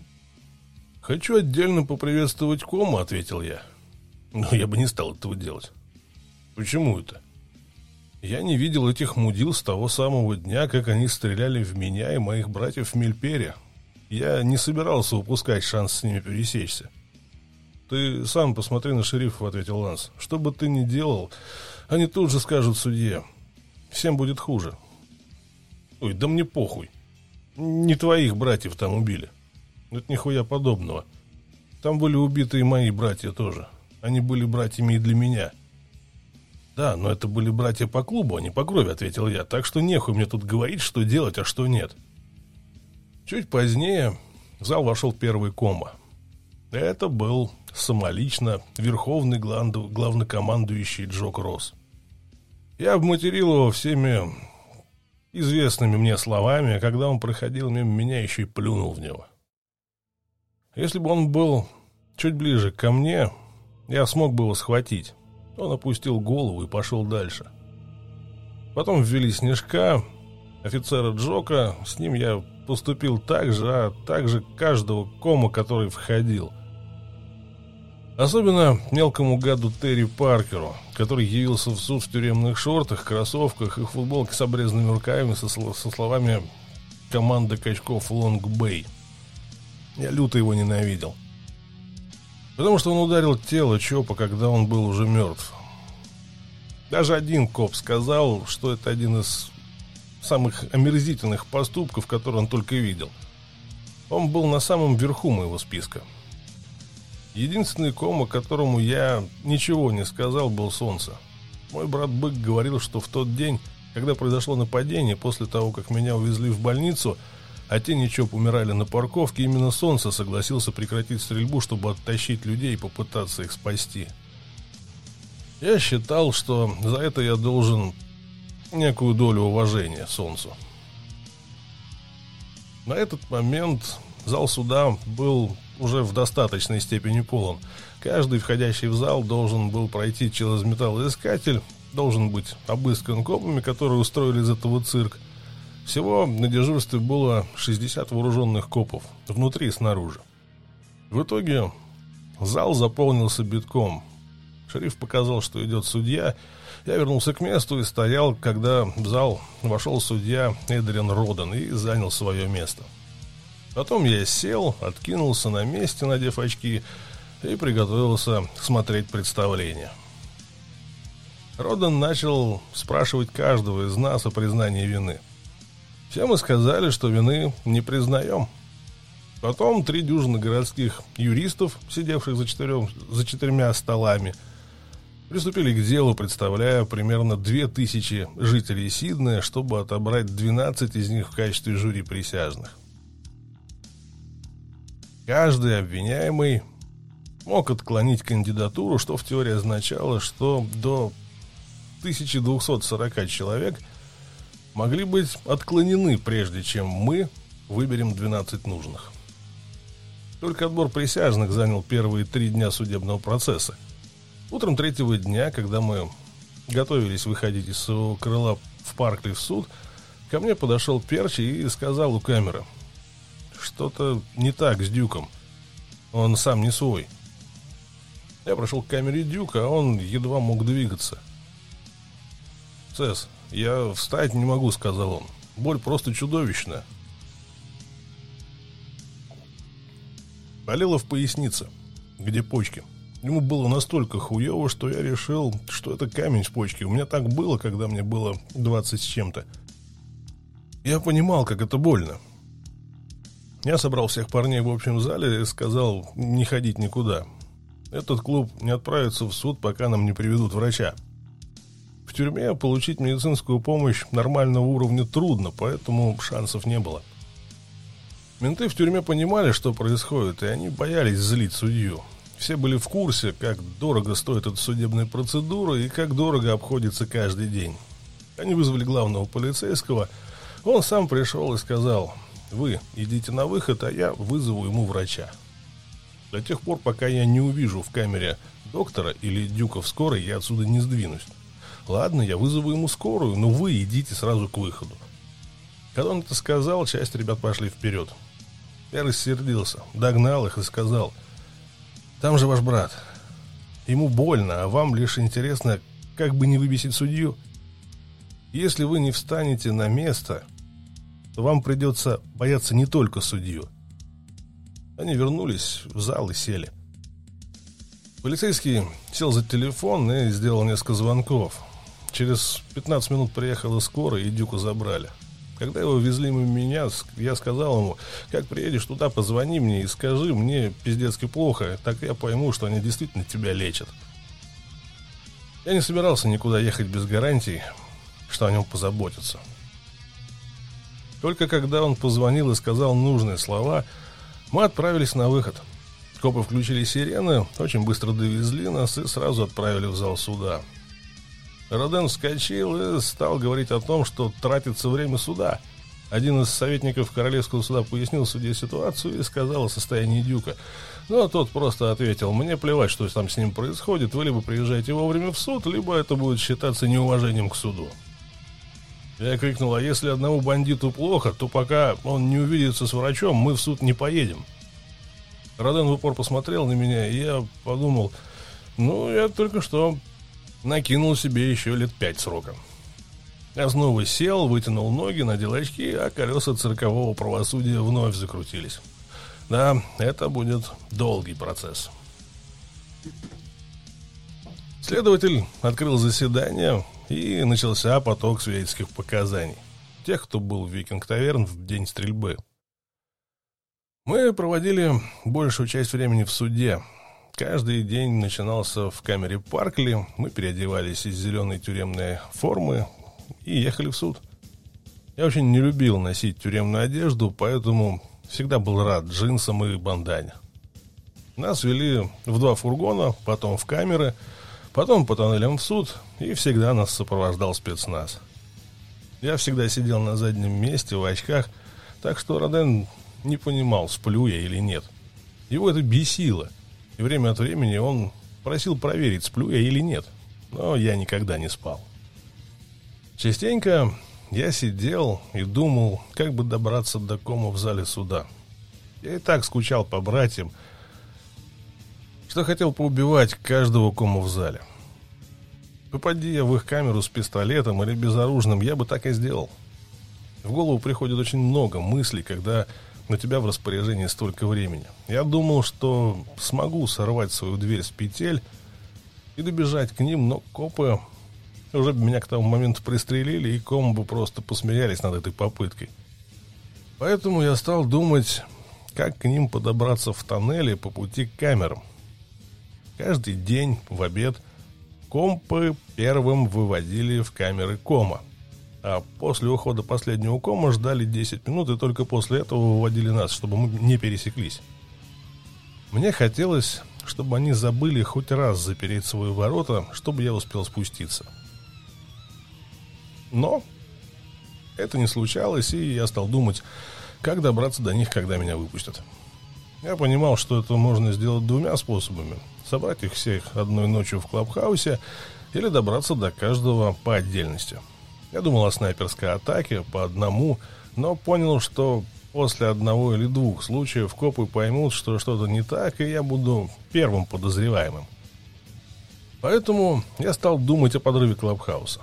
«Хочу отдельно поприветствовать Кому», – ответил я. «Но я бы не стал этого делать». «Почему это?» «Я не видел этих мудил с того самого дня, как они стреляли в меня и моих братьев в Мельпере. Я не собирался упускать шанс с ними пересечься. «Ты сам посмотри на шерифов», — ответил Ланс. «Что бы ты ни делал, они тут же скажут судье. Всем будет хуже». «Ой, да мне похуй. Не твоих братьев там убили. Это нихуя подобного. Там были убиты и мои братья тоже. Они были братьями и для меня». «Да, но это были братья по клубу, а не по крови», — ответил я. «Так что нехуй мне тут говорить, что делать, а что нет». Чуть позднее в зал вошел первый комбо. Это был самолично верховный главнокомандующий Джок Росс. Я обматерил его всеми известными мне словами, а когда он проходил мимо меня, еще и плюнул в него. Если бы он был чуть ближе ко мне, я смог бы его схватить. Он опустил голову и пошел дальше. Потом ввели Снежка, офицера Джока, с ним я поступил так же, а также каждого кома, который входил. Особенно мелкому гаду Терри Паркеру, который явился в суд в тюремных шортах, кроссовках и футболке с обрезанными рукавами со, со словами «Команда качков Лонг Бэй». Я люто его ненавидел. Потому что он ударил тело Чопа, когда он был уже мертв. Даже один коп сказал, что это один из самых омерзительных поступков, которые он только видел. Он был на самом верху моего списка – Единственный кома, которому я ничего не сказал, был солнце. Мой брат Бык говорил, что в тот день, когда произошло нападение, после того, как меня увезли в больницу, а те ничего умирали на парковке, именно солнце согласился прекратить стрельбу, чтобы оттащить людей и попытаться их спасти. Я считал, что за это я должен некую долю уважения солнцу. На этот момент зал суда был уже в достаточной степени полон. Каждый входящий в зал должен был пройти через металлоискатель, должен быть обыскан копами, которые устроили из этого цирк. Всего на дежурстве было 60 вооруженных копов, внутри и снаружи. В итоге зал заполнился битком. Шериф показал, что идет судья. Я вернулся к месту и стоял, когда в зал вошел судья Эдриан Родан и занял свое место. Потом я сел, откинулся на месте, надев очки, и приготовился смотреть представление. Родан начал спрашивать каждого из нас о признании вины. Все мы сказали, что вины не признаем. Потом три дюжины городских юристов, сидевших за, четырем, за четырьмя столами, приступили к делу, представляя примерно две тысячи жителей Сиднея, чтобы отобрать 12 из них в качестве жюри присяжных. Каждый обвиняемый мог отклонить кандидатуру, что в теории означало, что до 1240 человек могли быть отклонены, прежде чем мы выберем 12 нужных. Только отбор присяжных занял первые три дня судебного процесса. Утром третьего дня, когда мы готовились выходить из своего крыла в Паркли в суд, ко мне подошел Перчи и сказал у камеры – что-то не так с Дюком. Он сам не свой. Я прошел к камере Дюка, а он едва мог двигаться. «Цесс, я встать не могу», — сказал он. «Боль просто чудовищная». Болело в пояснице, где почки. Ему было настолько хуево, что я решил, что это камень в почке. У меня так было, когда мне было 20 с чем-то. Я понимал, как это больно. Я собрал всех парней в общем зале и сказал не ходить никуда. Этот клуб не отправится в суд, пока нам не приведут врача. Тюрьме получить медицинскую помощь нормального уровня трудно, поэтому шансов не было. Менты в тюрьме понимали, что происходит, и они боялись злить судью. Все были в курсе, как дорого стоит эта судебная процедура и как дорого обходится каждый день. Они вызвали главного полицейского. Он сам пришел и сказал, вы идите на выход, а я вызову ему врача. До тех пор, пока я не увижу в камере доктора или дюка в скорой, я отсюда не сдвинусь. Ладно, я вызову ему скорую, но вы идите сразу к выходу. Когда он это сказал, часть ребят пошли вперед. Я рассердился, догнал их и сказал, «Там же ваш брат. Ему больно, а вам лишь интересно, как бы не выбесить судью. Если вы не встанете на место, то вам придется бояться не только судью, Они вернулись в зал и сели. Полицейский сел за телефон и сделал несколько звонков. Через 15 минут приехала скорая, и Дюку забрали. Когда его везли мимо меня, я сказал ему, как приедешь туда, позвони мне и скажи, мне пиздецки плохо, так я пойму, что они действительно тебя лечат. Я не собирался никуда ехать без гарантий, что о нем позаботятся. Только когда он позвонил и сказал нужные слова, мы отправились на выход. Копы включили сирены, очень быстро довезли нас и сразу отправили в зал суда. Роден вскочил и стал говорить о том, что тратится время суда. Один из советников Королевского суда пояснил суде ситуацию и сказал о состоянии Дюка. Но тот просто ответил, мне плевать, что там с ним происходит, вы либо приезжаете вовремя в суд, либо это будет считаться неуважением к суду. Я крикнул, а если одному бандиту плохо, то пока он не увидится с врачом, мы в суд не поедем. Роден в упор посмотрел на меня, и я подумал, ну, я только что накинул себе еще лет пять срока. Я снова сел, вытянул ноги, надел очки, а колеса циркового правосудия вновь закрутились. Да, это будет долгий процесс. Следователь открыл заседание, и начался поток свидетельских показаний. Тех, кто был в Викинг-таверн в день стрельбы. Мы проводили большую часть времени в суде, Каждый день начинался в камере Паркли. Мы переодевались из зеленой тюремной формы и ехали в суд. Я очень не любил носить тюремную одежду, поэтому всегда был рад джинсам и бандане. Нас вели в два фургона, потом в камеры, потом по тоннелям в суд, и всегда нас сопровождал спецназ. Я всегда сидел на заднем месте в очках, так что Роден не понимал, сплю я или нет. Его это бесило. И время от времени он просил проверить, сплю я или нет. Но я никогда не спал. Частенько я сидел и думал, как бы добраться до кома в зале суда. Я и так скучал по братьям, что хотел поубивать каждого кома в зале. Попади я в их камеру с пистолетом или безоружным, я бы так и сделал. В голову приходит очень много мыслей, когда на тебя в распоряжении столько времени. Я думал, что смогу сорвать свою дверь с петель и добежать к ним, но копы уже меня к тому моменту пристрелили, и комбы просто посмеялись над этой попыткой. Поэтому я стал думать, как к ним подобраться в тоннеле по пути к камерам. Каждый день в обед компы первым выводили в камеры кома – а после ухода последнего кома ждали 10 минут и только после этого выводили нас, чтобы мы не пересеклись. Мне хотелось, чтобы они забыли хоть раз запереть свои ворота, чтобы я успел спуститься. Но это не случалось, и я стал думать, как добраться до них, когда меня выпустят. Я понимал, что это можно сделать двумя способами. Собрать их всех одной ночью в клабхаусе или добраться до каждого по отдельности – я думал о снайперской атаке по одному, но понял, что после одного или двух случаев копы поймут, что что-то не так, и я буду первым подозреваемым. Поэтому я стал думать о подрыве Клабхауса.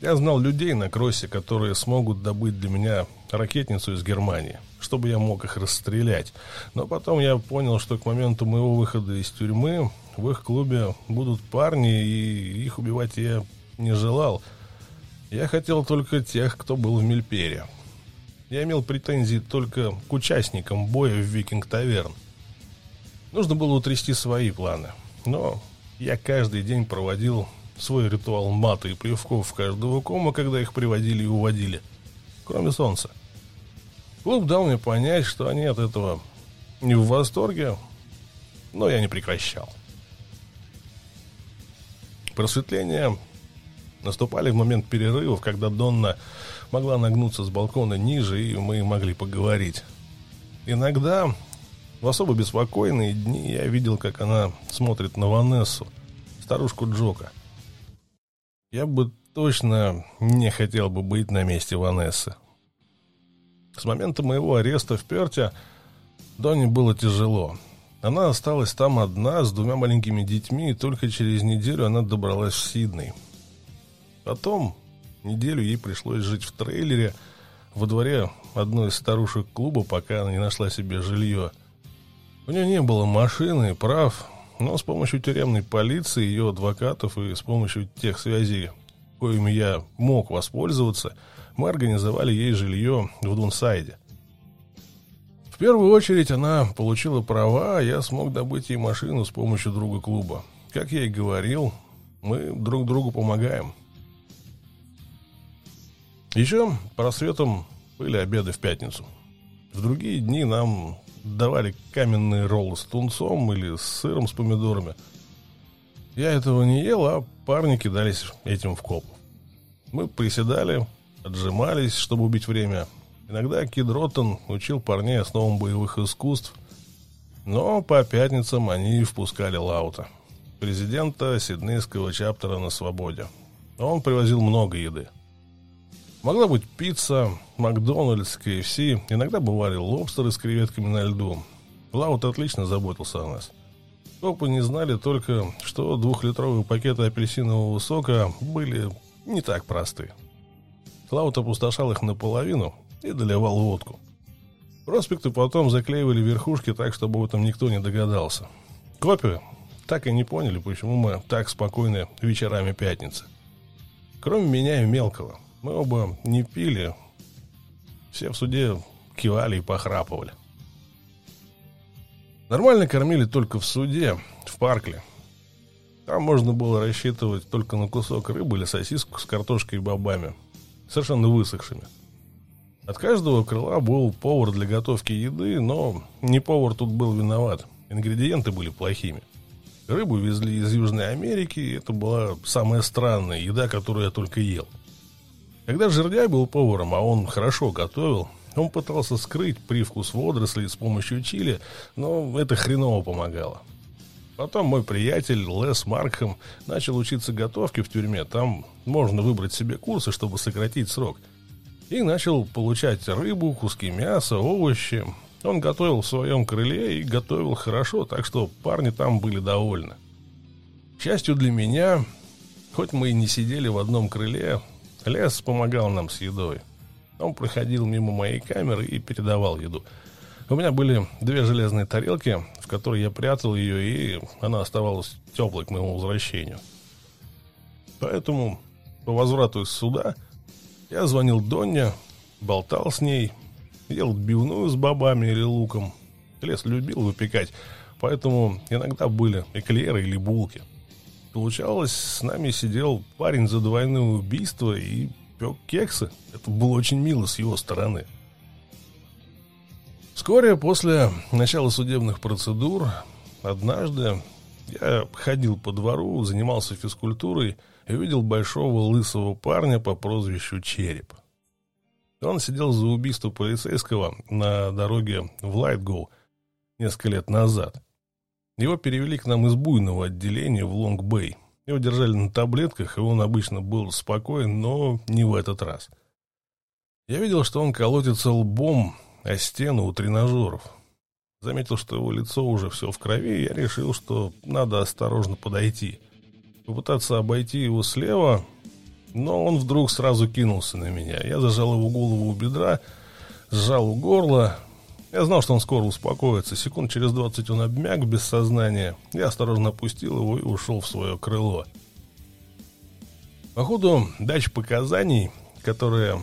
Я знал людей на кроссе, которые смогут добыть для меня ракетницу из Германии, чтобы я мог их расстрелять. Но потом я понял, что к моменту моего выхода из тюрьмы в их клубе будут парни, и их убивать я не желал – я хотел только тех, кто был в Мельпере. Я имел претензии только к участникам боя в Викинг-таверн. Нужно было утрясти свои планы. Но я каждый день проводил свой ритуал мата и плевков в каждого кома, когда их приводили и уводили. Кроме солнца. Клуб дал мне понять, что они от этого не в восторге, но я не прекращал. Просветление наступали в момент перерывов, когда Донна могла нагнуться с балкона ниже, и мы могли поговорить. Иногда, в особо беспокойные дни, я видел, как она смотрит на Ванессу, старушку Джока. Я бы точно не хотел бы быть на месте Ванессы. С момента моего ареста в Перте Донне было тяжело. Она осталась там одна с двумя маленькими детьми, и только через неделю она добралась в Сидней – Потом неделю ей пришлось жить в трейлере во дворе одной из старушек клуба, пока она не нашла себе жилье. У нее не было машины прав, но с помощью тюремной полиции, ее адвокатов и с помощью тех связей, коими я мог воспользоваться, мы организовали ей жилье в Дунсайде. В первую очередь она получила права, а я смог добыть ей машину с помощью друга клуба. Как я и говорил, мы друг другу помогаем. Еще просветом были обеды в пятницу. В другие дни нам давали каменные роллы с тунцом или с сыром с помидорами. Я этого не ел, а парни кидались этим в коп. Мы приседали, отжимались, чтобы убить время, Иногда Кид Роттон учил парней основам боевых искусств, но по пятницам они впускали Лаута, президента сиднейского чаптера на свободе. Он привозил много еды. Могла быть пицца, Макдональдс, КФС, иногда бывали лобстеры с креветками на льду. Лаут отлично заботился о нас. Копы не знали только, что двухлитровые пакеты апельсинового сока были не так просты. Лаут опустошал их наполовину, и доливал водку. Проспекты потом заклеивали верхушки так, чтобы об этом никто не догадался. Копию так и не поняли, почему мы так спокойны вечерами пятницы. Кроме меня и мелкого. Мы оба не пили. Все в суде кивали и похрапывали. Нормально кормили только в суде, в паркле. Там можно было рассчитывать только на кусок рыбы или сосиску с картошкой и бобами, совершенно высохшими. От каждого крыла был повар для готовки еды, но не повар тут был виноват. Ингредиенты были плохими. Рыбу везли из Южной Америки, и это была самая странная еда, которую я только ел. Когда жердяй был поваром, а он хорошо готовил, он пытался скрыть привкус водорослей с помощью чили, но это хреново помогало. Потом мой приятель Лес Маркхэм начал учиться готовке в тюрьме. Там можно выбрать себе курсы, чтобы сократить срок – и начал получать рыбу, куски мяса, овощи. Он готовил в своем крыле и готовил хорошо, так что парни там были довольны. К счастью для меня, хоть мы и не сидели в одном крыле, лес помогал нам с едой. Он проходил мимо моей камеры и передавал еду. У меня были две железные тарелки, в которые я прятал ее, и она оставалась теплой к моему возвращению. Поэтому по возврату из суда – я звонил Донне, болтал с ней, ел бивную с бобами или луком. Лес любил выпекать, поэтому иногда были эклеры или булки. Получалось, с нами сидел парень за двойное убийство и пек кексы. Это было очень мило с его стороны. Вскоре после начала судебных процедур, однажды я ходил по двору, занимался физкультурой – и увидел большого лысого парня по прозвищу Череп. Он сидел за убийство полицейского на дороге в Лайтгоу несколько лет назад. Его перевели к нам из буйного отделения в Лонг-Бэй. Его держали на таблетках, и он обычно был спокоен, но не в этот раз. Я видел, что он колотится лбом о стену у тренажеров. Заметил, что его лицо уже все в крови, и я решил, что надо осторожно подойти попытаться обойти его слева, но он вдруг сразу кинулся на меня. Я зажал его голову у бедра, сжал у горла. Я знал, что он скоро успокоится. Секунд через двадцать он обмяк без сознания. Я осторожно опустил его и ушел в свое крыло. По ходу дач показаний, которые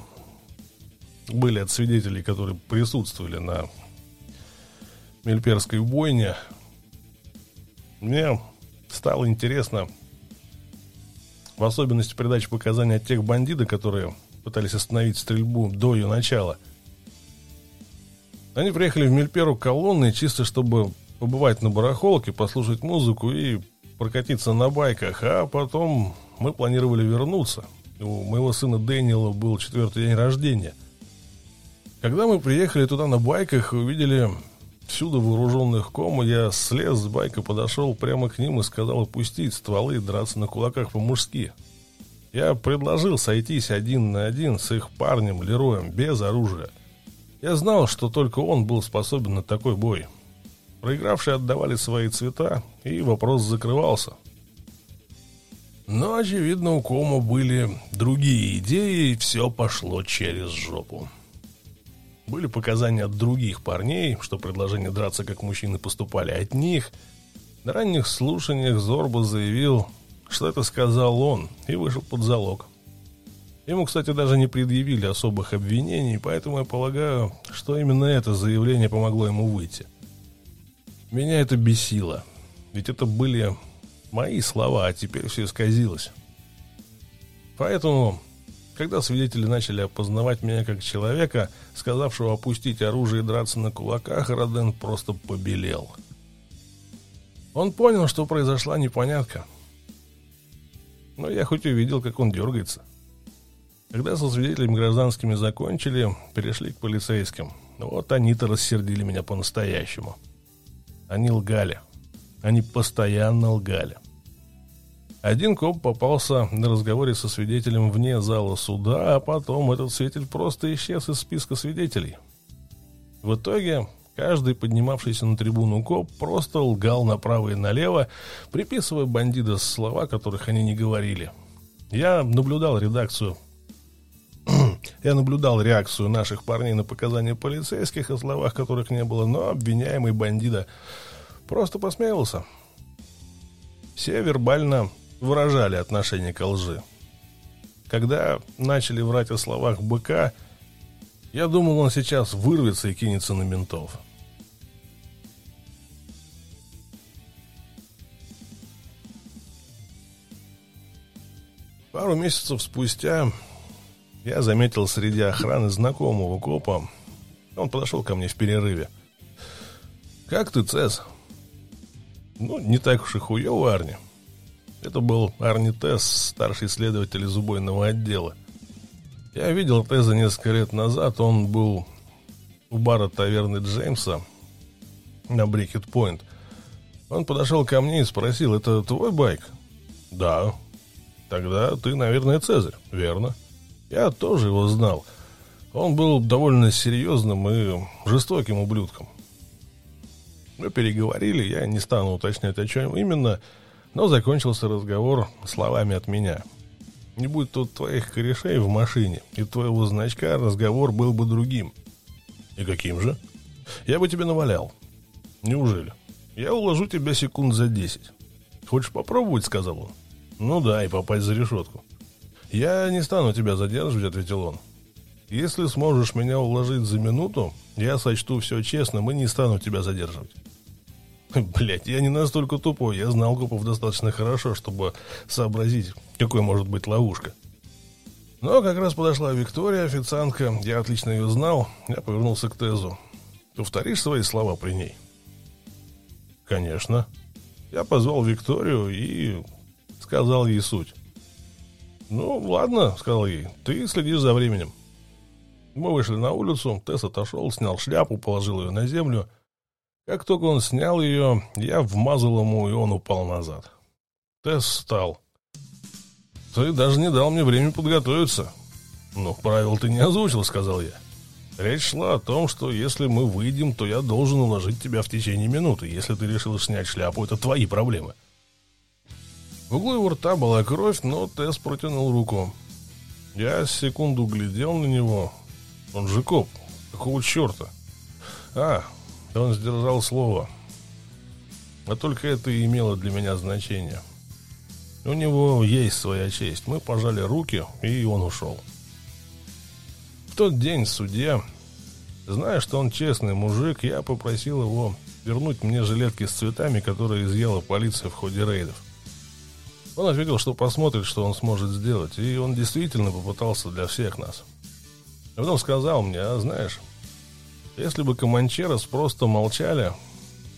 были от свидетелей, которые присутствовали на Мельперской бойне, мне стало интересно, в особенности передачи показаний от тех бандитов, которые пытались остановить стрельбу до ее начала. Они приехали в Мельперу колонной чисто, чтобы побывать на барахолке, послушать музыку и прокатиться на байках, а потом мы планировали вернуться. У моего сына Дэниела был четвертый день рождения. Когда мы приехали туда на байках, увидели Всюду вооруженных ком, я слез с байка, подошел прямо к ним и сказал опустить стволы и драться на кулаках по-мужски. Я предложил сойтись один на один с их парнем Лероем, без оружия. Я знал, что только он был способен на такой бой. Проигравшие отдавали свои цвета, и вопрос закрывался. Но, очевидно, у Кома были другие идеи, и все пошло через жопу. Были показания от других парней, что предложения драться как мужчины поступали от них. На ранних слушаниях Зорба заявил, что это сказал он, и вышел под залог. Ему, кстати, даже не предъявили особых обвинений, поэтому я полагаю, что именно это заявление помогло ему выйти. Меня это бесило, ведь это были мои слова, а теперь все исказилось. Поэтому, когда свидетели начали опознавать меня как человека, сказавшего опустить оружие и драться на кулаках, Роден просто побелел. Он понял, что произошла непонятка. Но я хоть увидел, как он дергается. Когда со свидетелями гражданскими закончили, перешли к полицейским. Вот они-то рассердили меня по-настоящему. Они лгали. Они постоянно лгали. Один коп попался на разговоре со свидетелем вне зала суда, а потом этот свидетель просто исчез из списка свидетелей. В итоге каждый поднимавшийся на трибуну коп просто лгал направо и налево, приписывая бандита слова, которых они не говорили. Я наблюдал редакцию я наблюдал реакцию наших парней на показания полицейских, о словах которых не было, но обвиняемый бандита просто посмеялся. Все вербально выражали отношение к лжи. Когда начали врать о словах быка, я думал, он сейчас вырвется и кинется на ментов. Пару месяцев спустя я заметил среди охраны знакомого копа. Он подошел ко мне в перерыве. «Как ты, Цес?» «Ну, не так уж и хуёво, Арни. Это был Арни Тесс, старший следователь из убойного отдела. Я видел Теза несколько лет назад. Он был у бара таверны Джеймса на Брикет Пойнт. Он подошел ко мне и спросил, это твой байк? Да. Тогда ты, наверное, Цезарь, верно? Я тоже его знал. Он был довольно серьезным и жестоким ублюдком. Мы переговорили, я не стану уточнять, о чем именно, но закончился разговор словами от меня. Не будь тут твоих корешей в машине и твоего значка, разговор был бы другим. И каким же? Я бы тебе навалял. Неужели? Я уложу тебя секунд за десять. Хочешь попробовать, сказал он. Ну да, и попасть за решетку. Я не стану тебя задерживать, ответил он. Если сможешь меня уложить за минуту, я сочту все честным и не стану тебя задерживать. Блять, я не настолько тупой. Я знал копов достаточно хорошо, чтобы сообразить, какой может быть ловушка. Но как раз подошла Виктория, официантка. Я отлично ее знал. Я повернулся к Тезу. Повторишь свои слова при ней? Конечно. Я позвал Викторию и сказал ей суть. «Ну, ладно», — сказал ей, — «ты следишь за временем». Мы вышли на улицу, Тесс отошел, снял шляпу, положил ее на землю — как только он снял ее, я вмазал ему, и он упал назад. Тесс встал. «Ты даже не дал мне время подготовиться». «Ну, правил ты не озвучил», — сказал я. Речь шла о том, что если мы выйдем, то я должен уложить тебя в течение минуты. Если ты решил снять шляпу, это твои проблемы. В углу его рта была кровь, но Тесс протянул руку. Я секунду глядел на него. Он же коп. Какого черта? А, он сдержал слово. А только это и имело для меня значение. У него есть своя честь. Мы пожали руки, и он ушел. В тот день суде, зная, что он честный мужик, я попросил его вернуть мне жилетки с цветами, которые изъяла полиция в ходе рейдов. Он ответил, что посмотрит, что он сможет сделать, и он действительно попытался для всех нас. А потом сказал мне, а знаешь, если бы Команчерос просто молчали,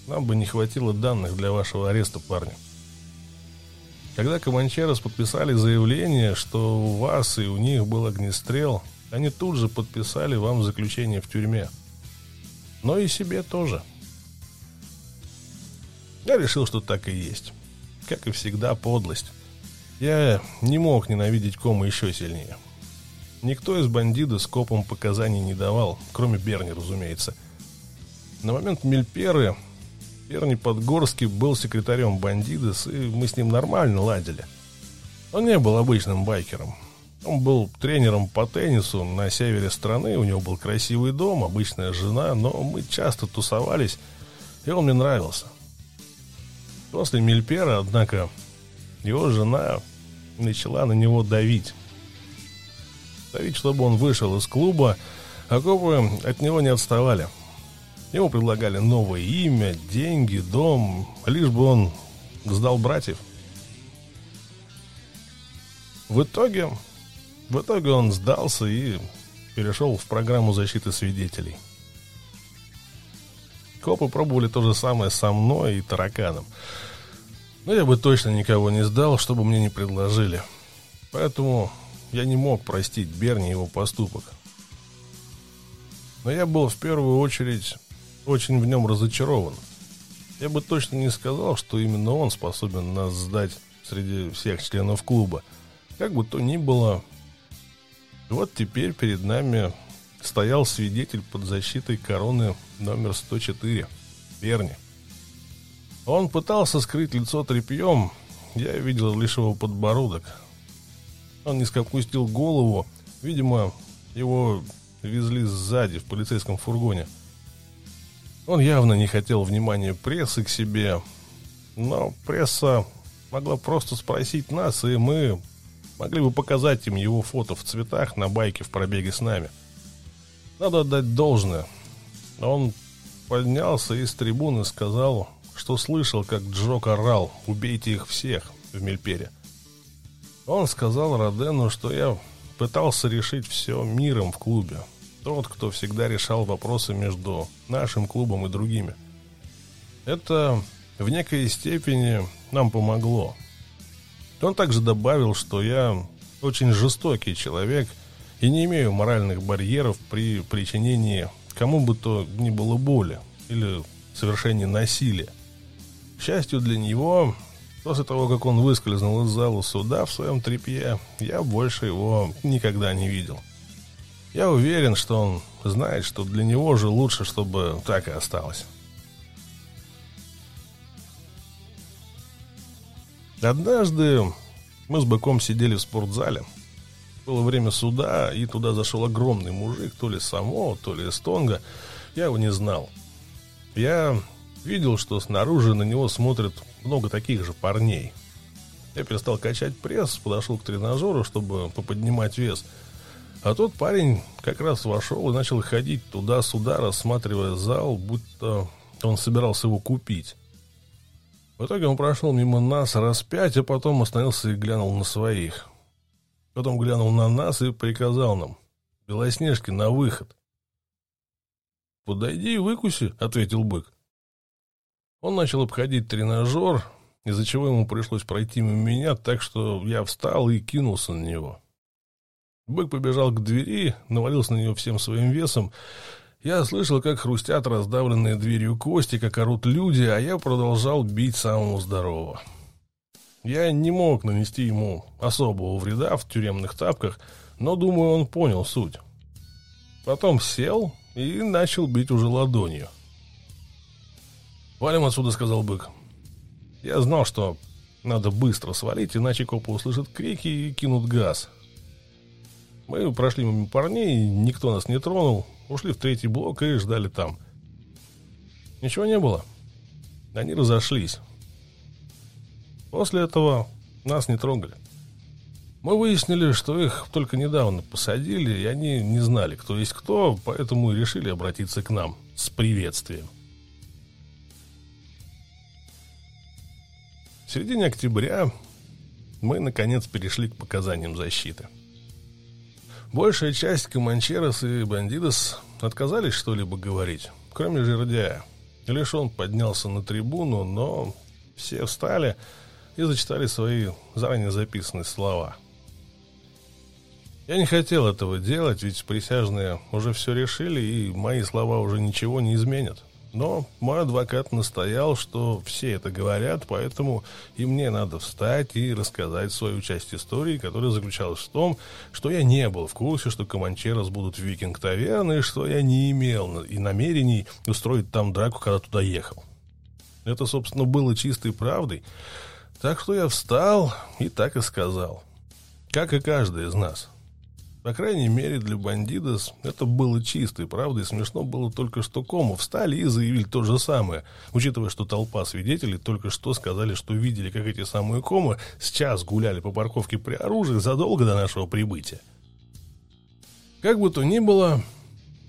нам бы не хватило данных для вашего ареста, парни. Когда Команчерос подписали заявление, что у вас и у них был огнестрел, они тут же подписали вам заключение в тюрьме. Но и себе тоже. Я решил, что так и есть. Как и всегда, подлость. Я не мог ненавидеть Кома еще сильнее. Никто из бандитов с копом показаний не давал, кроме Берни, разумеется. На момент Мельперы Берни Подгорский был секретарем бандитос, и мы с ним нормально ладили. Он не был обычным байкером. Он был тренером по теннису на севере страны, у него был красивый дом, обычная жена, но мы часто тусовались, и он мне нравился. После Мильпера, однако, его жена начала на него давить. Давить, чтобы он вышел из клуба, а копы от него не отставали. Ему предлагали новое имя, деньги, дом, лишь бы он сдал братьев. В итоге, в итоге он сдался и перешел в программу защиты свидетелей. Копы пробовали то же самое со мной и тараканом. Но я бы точно никого не сдал, чтобы мне не предложили. Поэтому я не мог простить Берни его поступок. Но я был в первую очередь очень в нем разочарован. Я бы точно не сказал, что именно он способен нас сдать среди всех членов клуба. Как бы то ни было, вот теперь перед нами стоял свидетель под защитой короны номер 104, Берни. Он пытался скрыть лицо тряпьем, я видел лишь его подбородок. Он низко опустил голову, видимо, его везли сзади в полицейском фургоне. Он явно не хотел внимания прессы к себе, но пресса могла просто спросить нас, и мы могли бы показать им его фото в цветах на байке в пробеге с нами. Надо отдать должное. Он поднялся из трибуны и сказал, что слышал, как Джок орал «Убейте их всех» в Мельпере. Он сказал Родену, что я пытался решить все миром в клубе, тот, кто всегда решал вопросы между нашим клубом и другими. Это в некой степени нам помогло. Он также добавил, что я очень жестокий человек и не имею моральных барьеров при причинении кому бы то ни было боли или совершении насилия. К счастью для него, после того, как он выскользнул из зала суда в своем трепье, я больше его никогда не видел. Я уверен, что он знает, что для него же лучше, чтобы так и осталось. Однажды мы с быком сидели в спортзале. Было время суда, и туда зашел огромный мужик, то ли Само, то ли Стонга. Я его не знал. Я видел, что снаружи на него смотрят много таких же парней. Я перестал качать пресс, подошел к тренажеру, чтобы поподнимать вес – а тот парень как раз вошел и начал ходить туда-сюда, рассматривая зал, будто он собирался его купить. В итоге он прошел мимо нас раз пять, а потом остановился и глянул на своих. Потом глянул на нас и приказал нам. «Белоснежки, на выход!» «Подойди и выкуси», — ответил бык. Он начал обходить тренажер, из-за чего ему пришлось пройти мимо меня, так что я встал и кинулся на него. Бык побежал к двери, навалился на нее всем своим весом. Я слышал, как хрустят раздавленные дверью кости, как орут люди, а я продолжал бить самого здорового. Я не мог нанести ему особого вреда в тюремных тапках, но, думаю, он понял суть. Потом сел и начал бить уже ладонью. «Валим отсюда», — сказал бык. Я знал, что надо быстро свалить, иначе копы услышат крики и кинут газ. Мы прошли мимо парней, никто нас не тронул, ушли в третий блок и ждали там. Ничего не было. Они разошлись. После этого нас не трогали. Мы выяснили, что их только недавно посадили, и они не знали, кто есть кто, поэтому и решили обратиться к нам с приветствием. В середине октября мы, наконец, перешли к показаниям защиты. Большая часть Команчерос и Бандидос отказались что-либо говорить, кроме Жердяя. Лишь он поднялся на трибуну, но все встали и зачитали свои заранее записанные слова. Я не хотел этого делать, ведь присяжные уже все решили, и мои слова уже ничего не изменят. Но мой адвокат настоял, что все это говорят, поэтому и мне надо встать и рассказать свою часть истории, которая заключалась в том, что я не был в курсе, что Команчерос будут Викинг-таверны, и что я не имел и намерений устроить там драку, когда туда ехал. Это, собственно, было чистой правдой. Так что я встал и так и сказал. Как и каждый из нас. По крайней мере, для бандидос это было чисто и правда, и смешно было только, что Кому встали и заявили то же самое, учитывая, что толпа свидетелей только что сказали, что видели, как эти самые Комы сейчас гуляли по парковке при оружии задолго до нашего прибытия. Как бы то ни было,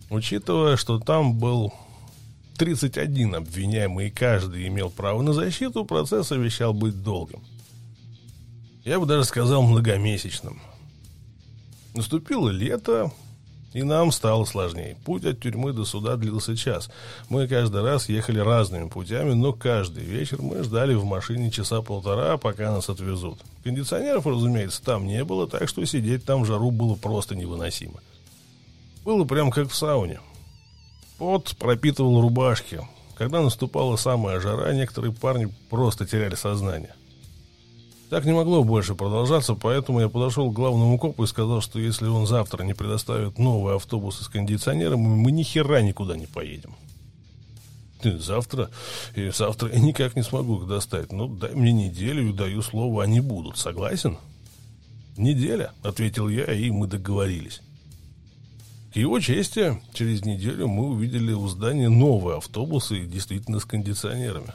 учитывая, что там был 31 обвиняемый и каждый имел право на защиту, процесс обещал быть долгим. Я бы даже сказал многомесячным – Наступило лето, и нам стало сложнее. Путь от тюрьмы до суда длился час. Мы каждый раз ехали разными путями, но каждый вечер мы ждали в машине часа полтора, пока нас отвезут. Кондиционеров, разумеется, там не было, так что сидеть там в жару было просто невыносимо. Было прям как в сауне. Пот пропитывал рубашки. Когда наступала самая жара, некоторые парни просто теряли сознание. Так не могло больше продолжаться, поэтому я подошел к главному копу и сказал, что если он завтра не предоставит новый автобус с кондиционером, мы ни хера никуда не поедем. Завтра, и завтра я никак не смогу их достать. Ну, дай мне неделю даю слово, они будут. Согласен? Неделя, ответил я, и мы договорились. К его чести, через неделю мы увидели у здания новые автобусы, действительно с кондиционерами.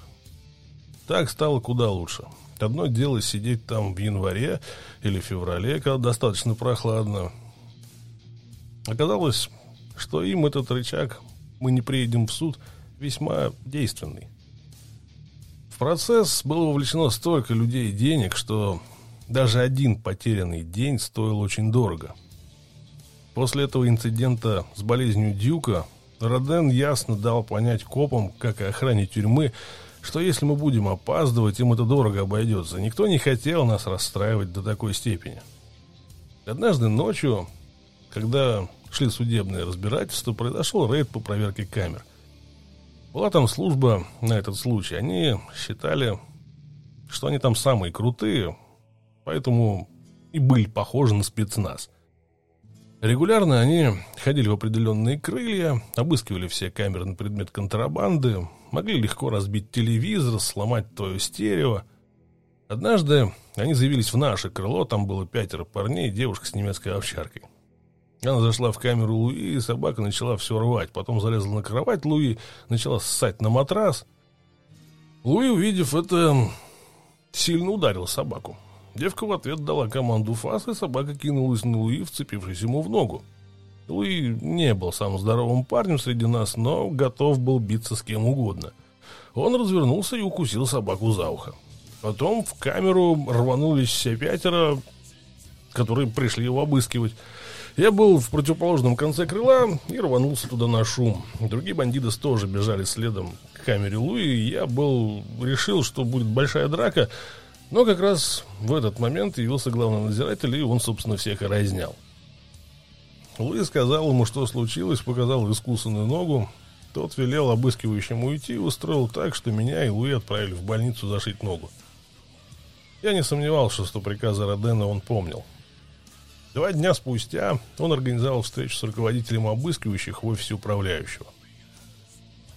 Так стало куда лучше. Одно дело сидеть там в январе или феврале, когда достаточно прохладно. Оказалось, что им этот рычаг «мы не приедем в суд» весьма действенный. В процесс было вовлечено столько людей и денег, что даже один потерянный день стоил очень дорого. После этого инцидента с болезнью Дюка Роден ясно дал понять копам, как и охране тюрьмы, что если мы будем опаздывать, им это дорого обойдется. Никто не хотел нас расстраивать до такой степени. Однажды ночью, когда шли судебные разбирательства, произошел рейд по проверке камер. Была там служба на этот случай. Они считали, что они там самые крутые, поэтому и были похожи на спецназ – Регулярно они ходили в определенные крылья, обыскивали все камеры на предмет контрабанды, могли легко разбить телевизор, сломать твое стерео. Однажды они заявились в наше крыло, там было пятеро парней и девушка с немецкой овчаркой. Она зашла в камеру Луи, и собака начала все рвать. Потом залезла на кровать Луи, начала ссать на матрас. Луи, увидев это, сильно ударил собаку. Девка в ответ дала команду фас, и собака кинулась на Луи, вцепившись ему в ногу. Луи не был самым здоровым парнем среди нас, но готов был биться с кем угодно. Он развернулся и укусил собаку за ухо. Потом в камеру рванулись все пятеро, которые пришли его обыскивать. Я был в противоположном конце крыла и рванулся туда на шум. Другие бандиты тоже бежали следом к камере Луи. Я был решил, что будет большая драка, но как раз в этот момент явился главный надзиратель, и он, собственно, всех и разнял. Луи сказал ему, что случилось, показал искусанную ногу. Тот велел обыскивающему уйти и устроил так, что меня и Луи отправили в больницу зашить ногу. Я не сомневался, что приказы Родена он помнил. Два дня спустя он организовал встречу с руководителем обыскивающих в офисе управляющего.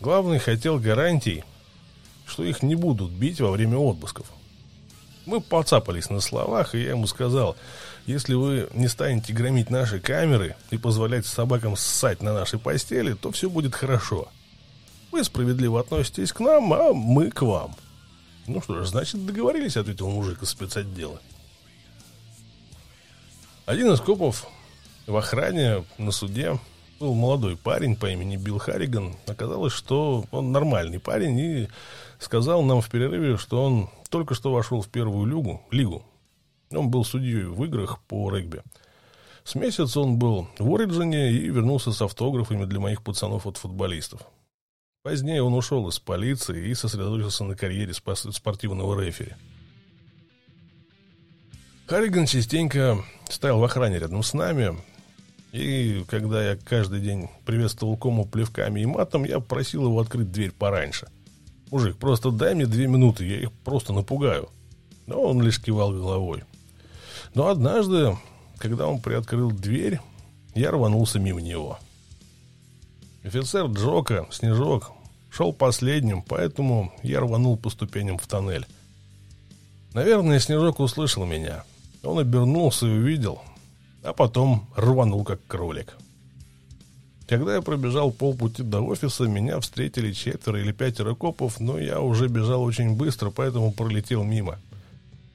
Главный хотел гарантий, что их не будут бить во время отпусков. Мы поцапались на словах, и я ему сказал, если вы не станете громить наши камеры и позволять собакам ссать на нашей постели, то все будет хорошо. Вы справедливо относитесь к нам, а мы к вам. Ну что ж, значит договорились, ответил мужик из спецотдела. Один из копов в охране на суде был молодой парень по имени Билл Харриган. Оказалось, что он нормальный парень и сказал нам в перерыве, что он только что вошел в первую лигу, лигу. Он был судьей в играх по регби. С месяца он был в Ориджине и вернулся с автографами для моих пацанов от футболистов. Позднее он ушел из полиции и сосредоточился на карьере спортивного рефери. Харриган частенько стоял в охране рядом с нами, и когда я каждый день приветствовал кому плевками и матом, я просил его открыть дверь пораньше – Мужик, просто дай мне две минуты, я их просто напугаю. Но он лишь кивал головой. Но однажды, когда он приоткрыл дверь, я рванулся мимо него. Офицер Джока, Снежок, шел последним, поэтому я рванул по ступеням в тоннель. Наверное, Снежок услышал меня. Он обернулся и увидел, а потом рванул как кролик. Когда я пробежал полпути до офиса, меня встретили четверо или пятеро копов, но я уже бежал очень быстро, поэтому пролетел мимо.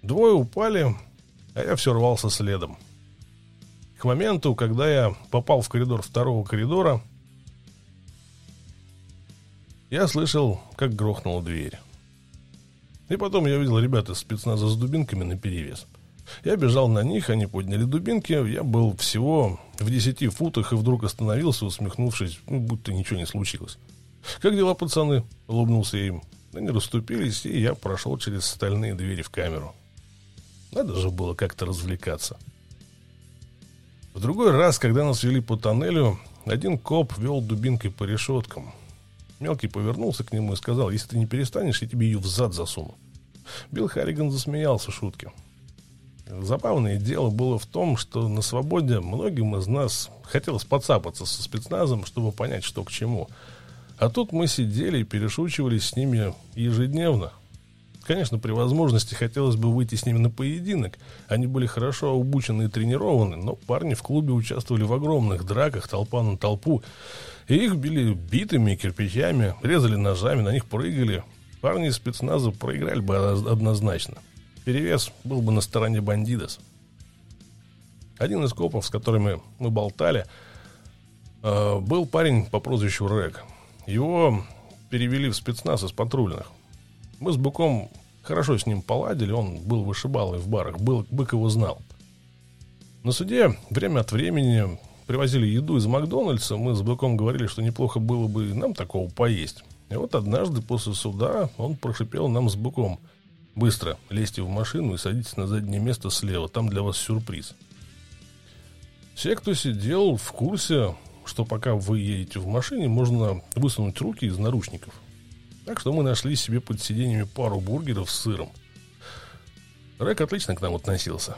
Двое упали, а я все рвался следом. К моменту, когда я попал в коридор второго коридора, я слышал, как грохнула дверь. И потом я видел ребят из спецназа с дубинками на перевес. Я бежал на них, они подняли дубинки. Я был всего в десяти футах и вдруг остановился, усмехнувшись, ну, будто ничего не случилось. «Как дела, пацаны?» — улыбнулся я им. Они расступились, и я прошел через стальные двери в камеру. Надо же было как-то развлекаться. В другой раз, когда нас вели по тоннелю, один коп вел дубинкой по решеткам. Мелкий повернулся к нему и сказал, если ты не перестанешь, я тебе ее в зад засуну. Билл Харриган засмеялся шутки. Забавное дело было в том, что на свободе многим из нас хотелось подцапаться со спецназом, чтобы понять, что к чему. А тут мы сидели и перешучивались с ними ежедневно. Конечно, при возможности хотелось бы выйти с ними на поединок. Они были хорошо обучены и тренированы, но парни в клубе участвовали в огромных драках, толпа на толпу. И их били битыми, кирпичами, резали ножами, на них прыгали. Парни из спецназа проиграли бы однозначно. Перевес был бы на стороне бандидос. Один из копов, с которыми мы болтали, э, был парень по прозвищу Рэг. Его перевели в спецназ из патрульных. Мы с Быком хорошо с ним поладили, он был вышибалой в барах, был, Бык его знал. На суде время от времени привозили еду из Макдональдса, мы с Быком говорили, что неплохо было бы нам такого поесть. И вот однажды после суда он прошипел нам с Быком. «Быстро лезьте в машину и садитесь на заднее место слева, там для вас сюрприз». Все, кто сидел в курсе, что пока вы едете в машине, можно высунуть руки из наручников. Так что мы нашли себе под сиденьями пару бургеров с сыром. Рэк отлично к нам относился.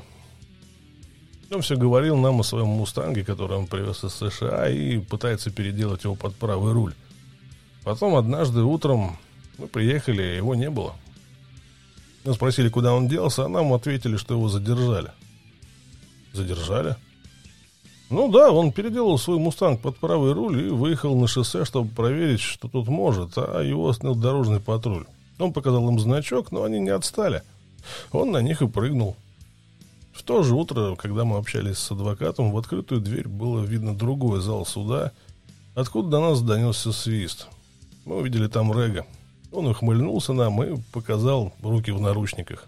Он все говорил нам о своем мустанге, который он привез из США, и пытается переделать его под правый руль. Потом однажды утром мы приехали, а его не было. Мы спросили, куда он делся, а нам ответили, что его задержали. Задержали? Ну да, он переделал свой мустанг под правый руль и выехал на шоссе, чтобы проверить, что тут может, а его снял дорожный патруль. Он показал им значок, но они не отстали. Он на них и прыгнул. В то же утро, когда мы общались с адвокатом, в открытую дверь было видно другой зал суда, откуда до нас донесся свист. Мы увидели там Рега. Он ухмыльнулся нам и показал руки в наручниках.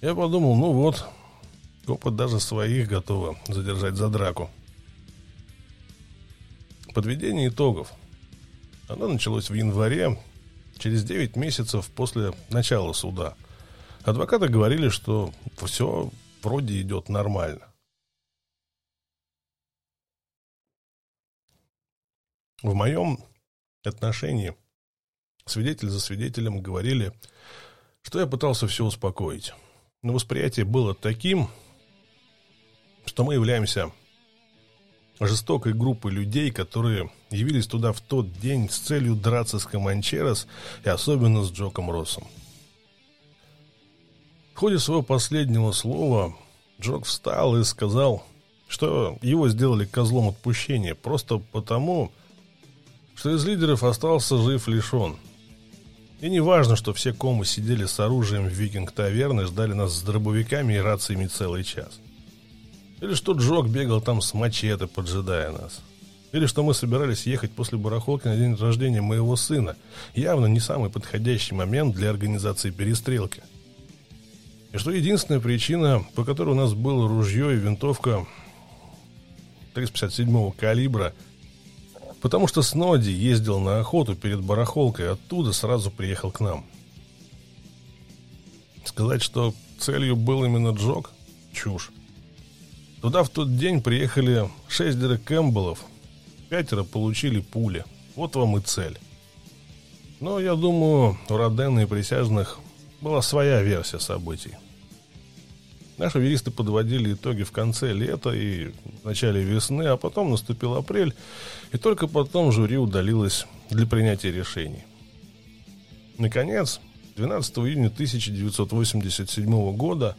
Я подумал, ну вот, копы даже своих готовы задержать за драку. Подведение итогов. Оно началось в январе, через 9 месяцев после начала суда – Адвокаты говорили, что все вроде идет нормально. В моем отношении свидетель за свидетелем говорили, что я пытался все успокоить. Но восприятие было таким, что мы являемся жестокой группой людей, которые явились туда в тот день с целью драться с Команчерос и особенно с Джоком Россом. В ходе своего последнего слова Джок встал и сказал, что его сделали козлом отпущения просто потому, что из лидеров остался жив лишь он. И не важно, что все комы сидели с оружием в викинг-таверны, ждали нас с дробовиками и рациями целый час. Или что Джок бегал там с мачете, поджидая нас. Или что мы собирались ехать после барахолки на день рождения моего сына. Явно не самый подходящий момент для организации перестрелки. И что единственная причина, по которой у нас было ружье и винтовка 357-го калибра, потому что Сноди ездил на охоту перед барахолкой, оттуда сразу приехал к нам. Сказать, что целью был именно Джок – чушь. Туда в тот день приехали шестеро Кэмпбеллов, пятеро получили пули. Вот вам и цель. Но я думаю, у Родена и присяжных была своя версия событий. Наши юристы подводили итоги в конце лета и в начале весны, а потом наступил апрель, и только потом жюри удалилось для принятия решений. Наконец, 12 июня 1987 года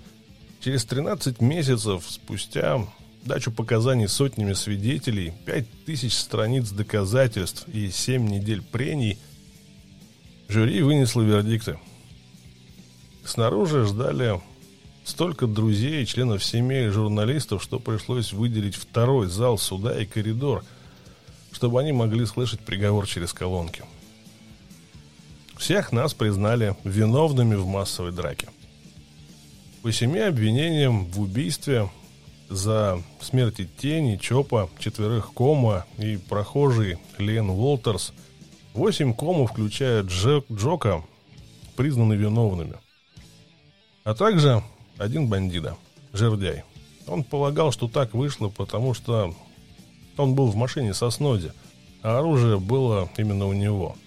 Через 13 месяцев спустя дачу показаний сотнями свидетелей, 5000 страниц доказательств и 7 недель прений, жюри вынесло вердикты. Снаружи ждали столько друзей, членов семей журналистов, что пришлось выделить второй зал суда и коридор, чтобы они могли слышать приговор через колонки. Всех нас признали виновными в массовой драке. По семи обвинениям в убийстве за смерти Тени, Чопа, четверых Кома и прохожий Лен Уолтерс, восемь Кома, включая Джек, Джока, признаны виновными. А также один бандита, Жердяй. Он полагал, что так вышло, потому что он был в машине со Сноди, а оружие было именно у него –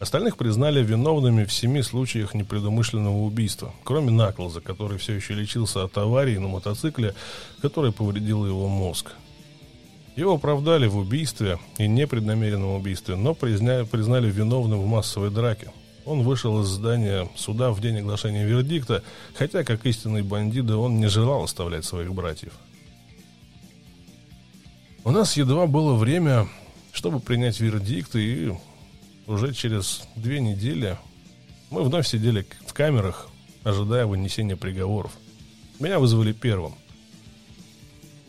Остальных признали виновными в семи случаях непредумышленного убийства, кроме Наклза, который все еще лечился от аварии на мотоцикле, которая повредила его мозг. Его оправдали в убийстве и непреднамеренном убийстве, но призня... признали виновным в массовой драке. Он вышел из здания суда в день оглашения вердикта, хотя, как истинный бандит, он не желал оставлять своих братьев. У нас едва было время, чтобы принять вердикт, и уже через две недели мы вновь сидели в камерах, ожидая вынесения приговоров. Меня вызвали первым.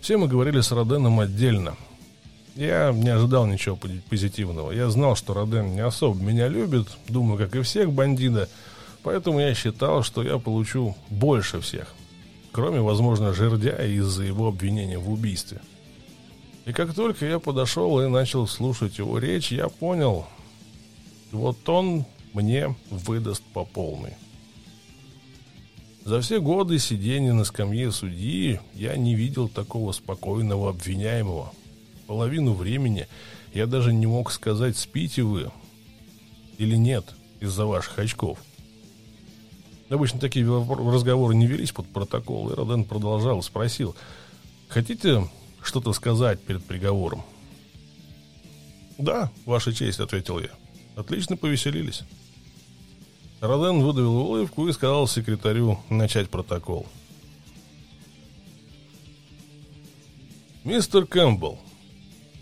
Все мы говорили с Роденом отдельно. Я не ожидал ничего позитивного. Я знал, что Роден не особо меня любит, думаю, как и всех бандита, поэтому я считал, что я получу больше всех. Кроме, возможно, жердя из-за его обвинения в убийстве. И как только я подошел и начал слушать его речь, я понял, вот он мне выдаст по полной. За все годы сидения на скамье судьи я не видел такого спокойного обвиняемого. Половину времени я даже не мог сказать, спите вы или нет из-за ваших очков. Обычно такие разговоры не велись под протокол, и Роден продолжал спросил, «Хотите что-то сказать перед приговором?» «Да, Ваша честь», — ответил я. Отлично повеселились. Роден выдавил улыбку и сказал секретарю начать протокол. «Мистер Кэмпбелл,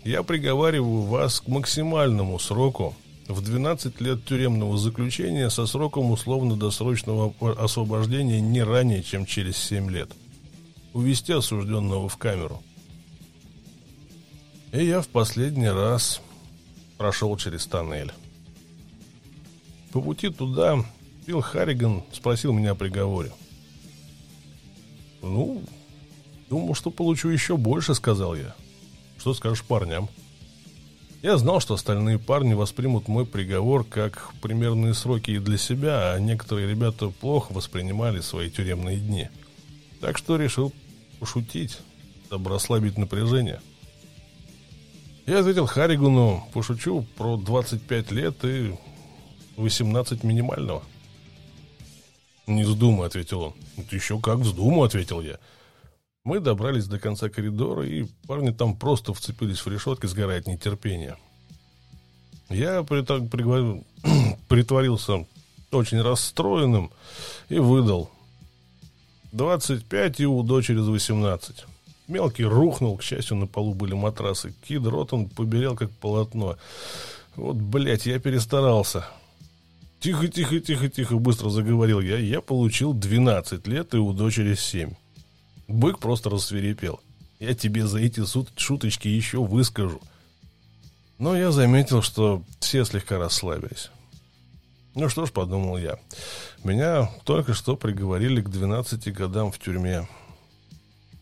я приговариваю вас к максимальному сроку в 12 лет тюремного заключения со сроком условно-досрочного освобождения не ранее, чем через 7 лет. Увести осужденного в камеру. И я в последний раз прошел через тоннель. По пути туда Билл Харриган спросил меня о приговоре. «Ну, думал, что получу еще больше», — сказал я. «Что скажешь парням?» Я знал, что остальные парни воспримут мой приговор как примерные сроки и для себя, а некоторые ребята плохо воспринимали свои тюремные дни. Так что решил пошутить, дабы расслабить напряжение. Я ответил Харригану, пошучу про 25 лет и 18 минимального. «Не вздумай», — ответил он. «Это еще как вздумаю», — ответил я. Мы добрались до конца коридора, и парни там просто вцепились в решетки, сгорая от нетерпения. Я притворился очень расстроенным и выдал. 25 и у дочери за 18. Мелкий рухнул, к счастью, на полу были матрасы. Кид Ротон побелел, как полотно. Вот, блядь, я перестарался. Тихо, тихо, тихо, тихо, быстро заговорил я. Я получил 12 лет и у дочери 7. Бык просто рассверепел. Я тебе за эти шуточки еще выскажу. Но я заметил, что все слегка расслабились. Ну что ж, подумал я. Меня только что приговорили к 12 годам в тюрьме.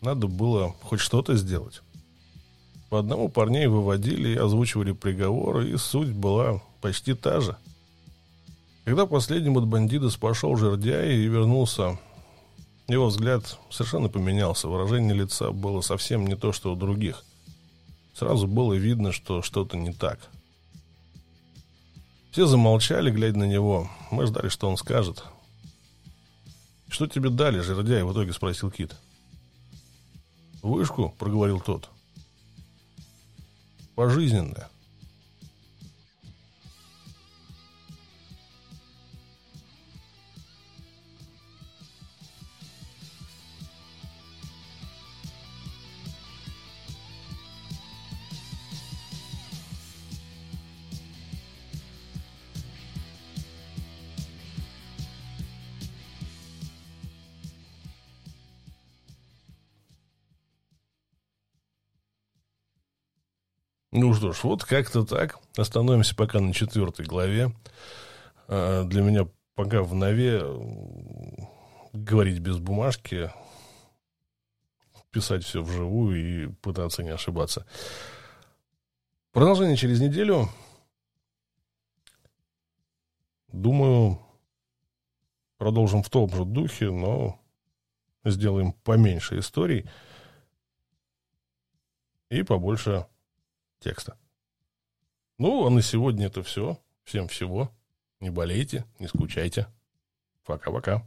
Надо было хоть что-то сделать. По одному парней выводили и озвучивали приговоры, и суть была почти та же – когда последним от бандитов пошел жердяй и вернулся, его взгляд совершенно поменялся. Выражение лица было совсем не то, что у других. Сразу было видно, что что-то не так. Все замолчали, глядя на него. Мы ждали, что он скажет. «Что тебе дали, жердяй?» — в итоге спросил Кит. «Вышку?» — проговорил тот. «Пожизненное». Ну что ж, вот как-то так. Остановимся пока на четвертой главе. А, для меня пока в нове говорить без бумажки, писать все вживую и пытаться не ошибаться. Продолжение через неделю. Думаю, продолжим в том же духе, но сделаем поменьше историй и побольше текста. Ну, а на сегодня это все. Всем всего. Не болейте, не скучайте. Пока-пока.